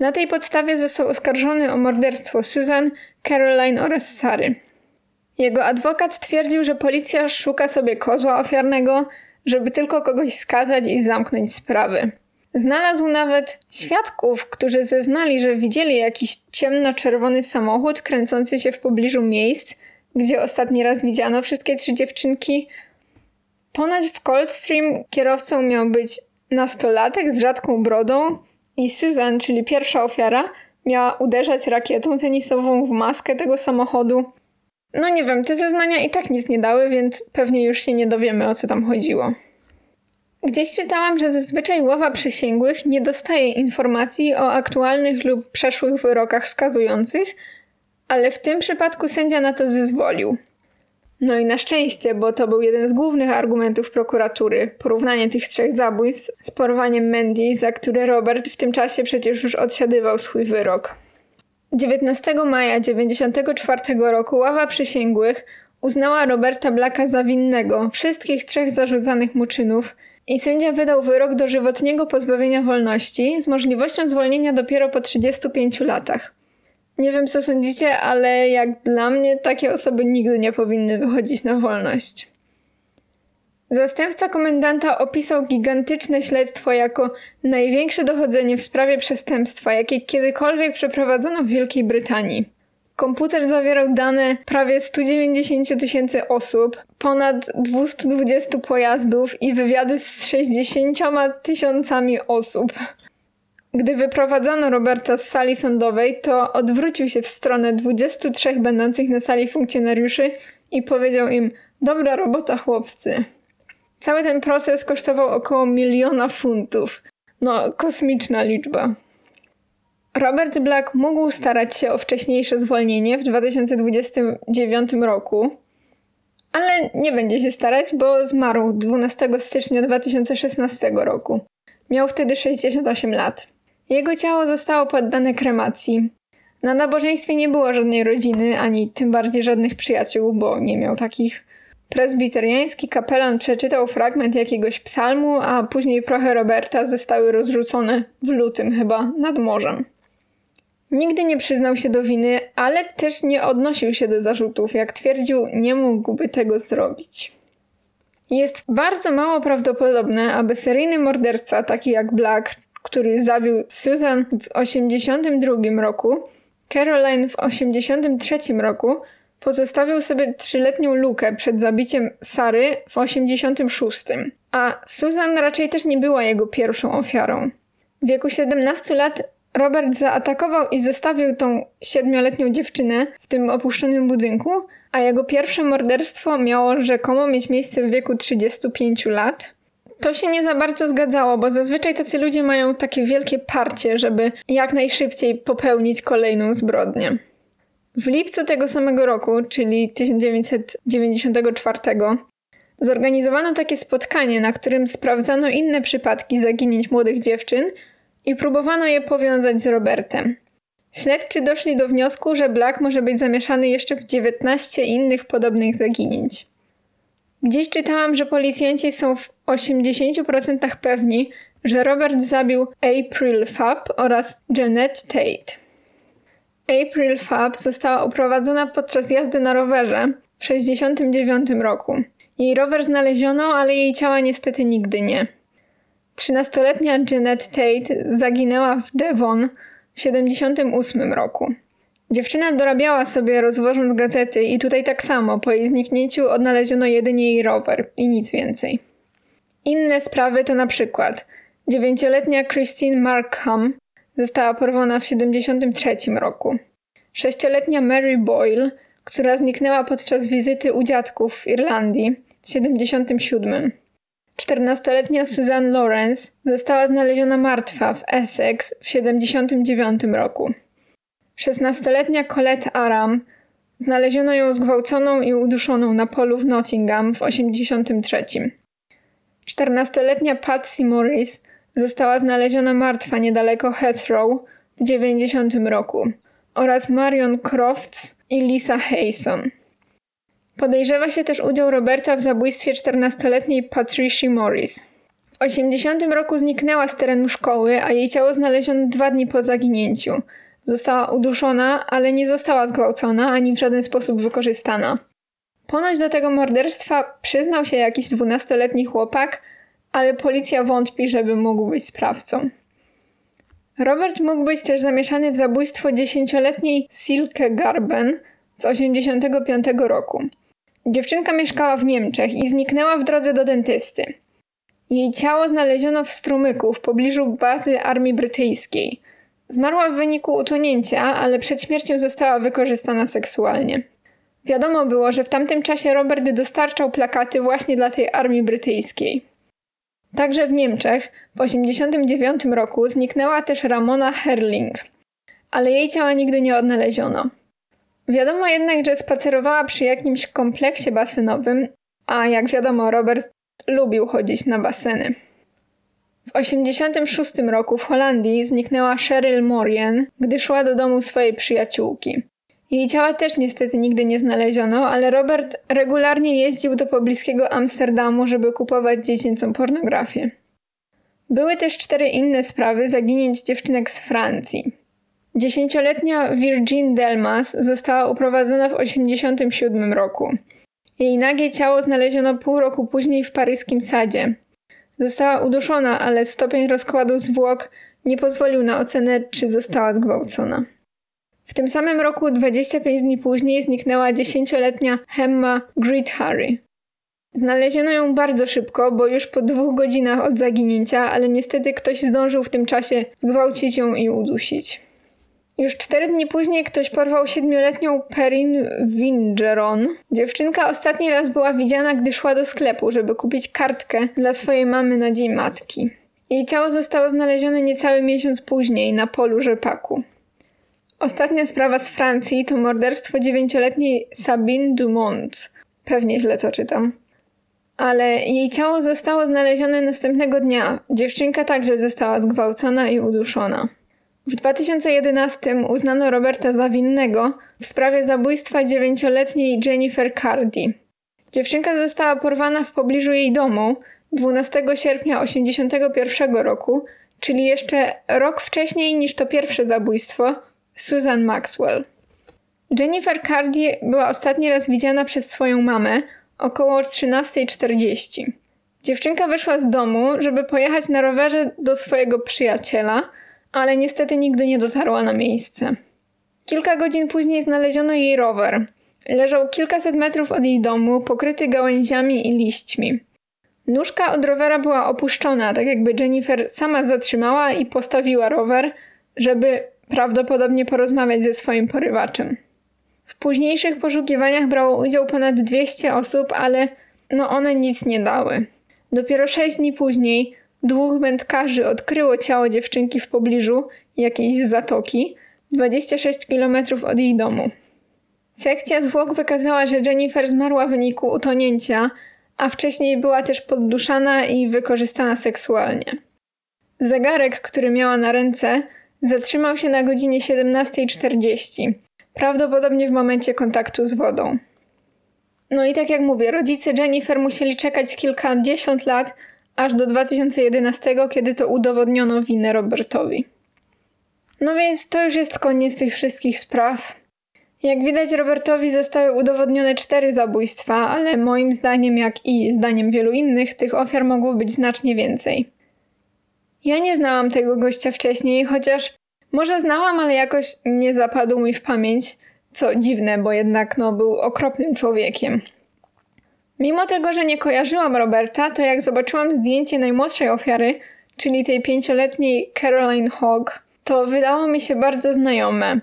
Na tej podstawie został oskarżony o morderstwo Susan, Caroline oraz Sary. Jego adwokat twierdził, że policja szuka sobie kozła ofiarnego, żeby tylko kogoś skazać i zamknąć sprawy. Znalazł nawet świadków, którzy zeznali, że widzieli jakiś ciemno-czerwony samochód kręcący się w pobliżu miejsc, gdzie ostatni raz widziano wszystkie trzy dziewczynki. Ponoć w Coldstream kierowcą miał być nastolatek z rzadką brodą i Susan, czyli pierwsza ofiara, miała uderzać rakietą tenisową w maskę tego samochodu. No nie wiem, te zeznania i tak nic nie dały, więc pewnie już się nie dowiemy o co tam chodziło. Gdzieś czytałam, że zazwyczaj ława przysięgłych nie dostaje informacji o aktualnych lub przeszłych wyrokach skazujących, ale w tym przypadku sędzia na to zezwolił. No i na szczęście, bo to był jeden z głównych argumentów prokuratury porównanie tych trzech zabójstw z porwaniem Mandy, za które Robert w tym czasie przecież już odsiadywał swój wyrok. 19 maja 1994 roku ława przysięgłych uznała Roberta Blacka za winnego wszystkich trzech zarzucanych mu czynów i sędzia wydał wyrok dożywotniego pozbawienia wolności z możliwością zwolnienia dopiero po 35 latach. Nie wiem, co sądzicie, ale jak dla mnie takie osoby nigdy nie powinny wychodzić na wolność. Zastępca komendanta opisał gigantyczne śledztwo jako największe dochodzenie w sprawie przestępstwa, jakie kiedykolwiek przeprowadzono w Wielkiej Brytanii. Komputer zawierał dane prawie 190 tysięcy osób, ponad 220 pojazdów i wywiady z 60 tysiącami osób. Gdy wyprowadzano Roberta z sali sądowej, to odwrócił się w stronę 23 będących na sali funkcjonariuszy i powiedział im: Dobra robota, chłopcy. Cały ten proces kosztował około miliona funtów. No, kosmiczna liczba. Robert Black mógł starać się o wcześniejsze zwolnienie w 2029 roku, ale nie będzie się starać, bo zmarł 12 stycznia 2016 roku. Miał wtedy 68 lat. Jego ciało zostało poddane kremacji. Na nabożeństwie nie było żadnej rodziny, ani tym bardziej żadnych przyjaciół, bo nie miał takich. Prezbiteriański kapelan przeczytał fragment jakiegoś psalmu, a później prochy Roberta zostały rozrzucone w lutym chyba nad morzem. Nigdy nie przyznał się do winy, ale też nie odnosił się do zarzutów. Jak twierdził, nie mógłby tego zrobić. Jest bardzo mało prawdopodobne, aby seryjny morderca, taki jak Black, który zabił Susan w 1982 roku, Caroline w 1983 roku, pozostawił sobie trzyletnią lukę przed zabiciem Sary w 86, a Susan raczej też nie była jego pierwszą ofiarą. W wieku 17 lat Robert zaatakował i zostawił tą siedmioletnią dziewczynę w tym opuszczonym budynku, a jego pierwsze morderstwo miało rzekomo mieć miejsce w wieku 35 lat. To się nie za bardzo zgadzało, bo zazwyczaj tacy ludzie mają takie wielkie parcie, żeby jak najszybciej popełnić kolejną zbrodnię. W lipcu tego samego roku, czyli 1994, zorganizowano takie spotkanie, na którym sprawdzano inne przypadki zaginięć młodych dziewczyn i próbowano je powiązać z Robertem. Śledczy doszli do wniosku, że Black może być zamieszany jeszcze w 19 innych podobnych zaginięć. Gdzieś czytałam, że policjanci są w 80% pewni, że Robert zabił April Fab oraz Janet Tate. April Fab została uprowadzona podczas jazdy na rowerze w 1969 roku. Jej rower znaleziono, ale jej ciała niestety nigdy nie. 13-letnia Janet Tate zaginęła w Devon w 1978 roku. Dziewczyna dorabiała sobie rozwożąc gazety i tutaj tak samo, po jej zniknięciu odnaleziono jedynie jej rower i nic więcej. Inne sprawy to na przykład dziewięcioletnia Christine Markham została porwana w 1973 roku. Sześcioletnia Mary Boyle, która zniknęła podczas wizyty u dziadków w Irlandii w 1977. 14-letnia Susan Lawrence została znaleziona martwa w Essex w 1979 roku. 16-letnia Colette Aram znaleziono ją zgwałconą i uduszoną na polu w Nottingham w 1983. 14-letnia Patsy Morris została znaleziona martwa niedaleko Heathrow w 1990 roku oraz Marion Crofts i Lisa Hayson. Podejrzewa się też udział Roberta w zabójstwie 14-letniej Patricia Morris. W 80 roku zniknęła z terenu szkoły, a jej ciało znaleziono dwa dni po zaginięciu. Została uduszona, ale nie została zgwałcona ani w żaden sposób wykorzystana. Ponoć do tego morderstwa przyznał się jakiś 12-letni chłopak, ale policja wątpi, żeby mógł być sprawcą. Robert mógł być też zamieszany w zabójstwo 10-letniej Silke Garben z 85 roku. Dziewczynka mieszkała w Niemczech i zniknęła w drodze do dentysty. Jej ciało znaleziono w strumyku w pobliżu bazy armii brytyjskiej. Zmarła w wyniku utonięcia, ale przed śmiercią została wykorzystana seksualnie. Wiadomo było, że w tamtym czasie Robert dostarczał plakaty właśnie dla tej armii brytyjskiej. Także w Niemczech w 1989 roku zniknęła też Ramona Herling, ale jej ciała nigdy nie odnaleziono. Wiadomo jednak, że spacerowała przy jakimś kompleksie basenowym, a jak wiadomo, Robert lubił chodzić na baseny. W 1986 roku w Holandii zniknęła Cheryl Morien, gdy szła do domu swojej przyjaciółki. Jej ciała też niestety nigdy nie znaleziono, ale Robert regularnie jeździł do pobliskiego Amsterdamu, żeby kupować dziecięcą pornografię. Były też cztery inne sprawy zaginięć dziewczynek z Francji. Dziesięcioletnia Virgin Delmas została uprowadzona w 1987 roku. Jej nagie ciało znaleziono pół roku później w paryskim sadzie. Została uduszona, ale stopień rozkładu zwłok nie pozwolił na ocenę, czy została zgwałcona. W tym samym roku, 25 dni później, zniknęła dziesięcioletnia Hemma Harry. Znaleziono ją bardzo szybko, bo już po dwóch godzinach od zaginięcia, ale niestety ktoś zdążył w tym czasie zgwałcić ją i udusić. Już cztery dni później ktoś porwał siedmioletnią Perin Wingeron. Dziewczynka ostatni raz była widziana, gdy szła do sklepu, żeby kupić kartkę dla swojej mamy na dzień matki. Jej ciało zostało znalezione niecały miesiąc później na polu rzepaku. Ostatnia sprawa z Francji to morderstwo dziewięcioletniej Sabine Dumont. Pewnie źle to czytam. Ale jej ciało zostało znalezione następnego dnia. Dziewczynka także została zgwałcona i uduszona. W 2011 uznano Roberta za winnego w sprawie zabójstwa dziewięcioletniej Jennifer Cardi. Dziewczynka została porwana w pobliżu jej domu 12 sierpnia 1981 roku, czyli jeszcze rok wcześniej niż to pierwsze zabójstwo Susan Maxwell. Jennifer Cardi była ostatni raz widziana przez swoją mamę około 13.40. Dziewczynka wyszła z domu, żeby pojechać na rowerze do swojego przyjaciela – ale niestety nigdy nie dotarła na miejsce. Kilka godzin później znaleziono jej rower, Leżał kilkaset metrów od jej domu, pokryty gałęziami i liśćmi. Nóżka od rowera była opuszczona, tak jakby Jennifer sama zatrzymała i postawiła rower, żeby prawdopodobnie porozmawiać ze swoim porywaczem. W późniejszych poszukiwaniach brało udział ponad 200 osób, ale no one nic nie dały. Dopiero 6 dni później dwóch wędkarzy odkryło ciało dziewczynki w pobliżu jakiejś zatoki, 26 km od jej domu. Sekcja zwłok wykazała, że Jennifer zmarła w wyniku utonięcia, a wcześniej była też podduszana i wykorzystana seksualnie. Zegarek, który miała na ręce, zatrzymał się na godzinie 17.40, prawdopodobnie w momencie kontaktu z wodą. No i tak jak mówię, rodzice Jennifer musieli czekać kilkadziesiąt lat, aż do 2011, kiedy to udowodniono winę Robertowi. No więc to już jest koniec tych wszystkich spraw. Jak widać, Robertowi zostały udowodnione cztery zabójstwa, ale moim zdaniem, jak i zdaniem wielu innych, tych ofiar mogło być znacznie więcej. Ja nie znałam tego gościa wcześniej, chociaż może znałam, ale jakoś nie zapadł mi w pamięć, co dziwne, bo jednak no, był okropnym człowiekiem. Mimo tego, że nie kojarzyłam Roberta, to jak zobaczyłam zdjęcie najmłodszej ofiary, czyli tej pięcioletniej Caroline Hogg, to wydało mi się bardzo znajome.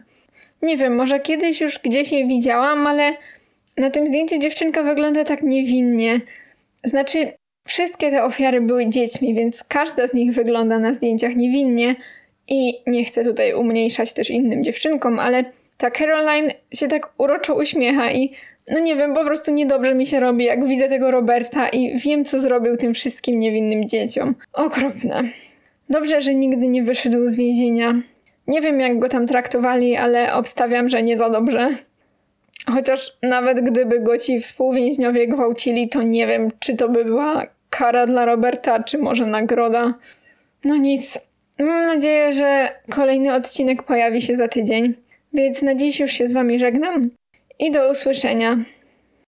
Nie wiem, może kiedyś już gdzieś je widziałam, ale na tym zdjęciu dziewczynka wygląda tak niewinnie. Znaczy, wszystkie te ofiary były dziećmi, więc każda z nich wygląda na zdjęciach niewinnie i nie chcę tutaj umniejszać też innym dziewczynkom, ale ta Caroline się tak uroczo uśmiecha i no nie wiem, po prostu niedobrze mi się robi, jak widzę tego Roberta i wiem, co zrobił tym wszystkim niewinnym dzieciom. Okropne. Dobrze, że nigdy nie wyszedł z więzienia. Nie wiem, jak go tam traktowali, ale obstawiam, że nie za dobrze. Chociaż nawet gdyby go ci współwięźniowie gwałcili, to nie wiem, czy to by była kara dla Roberta, czy może nagroda. No nic. Mam nadzieję, że kolejny odcinek pojawi się za tydzień. Więc na dziś już się z Wami żegnam i do usłyszenia.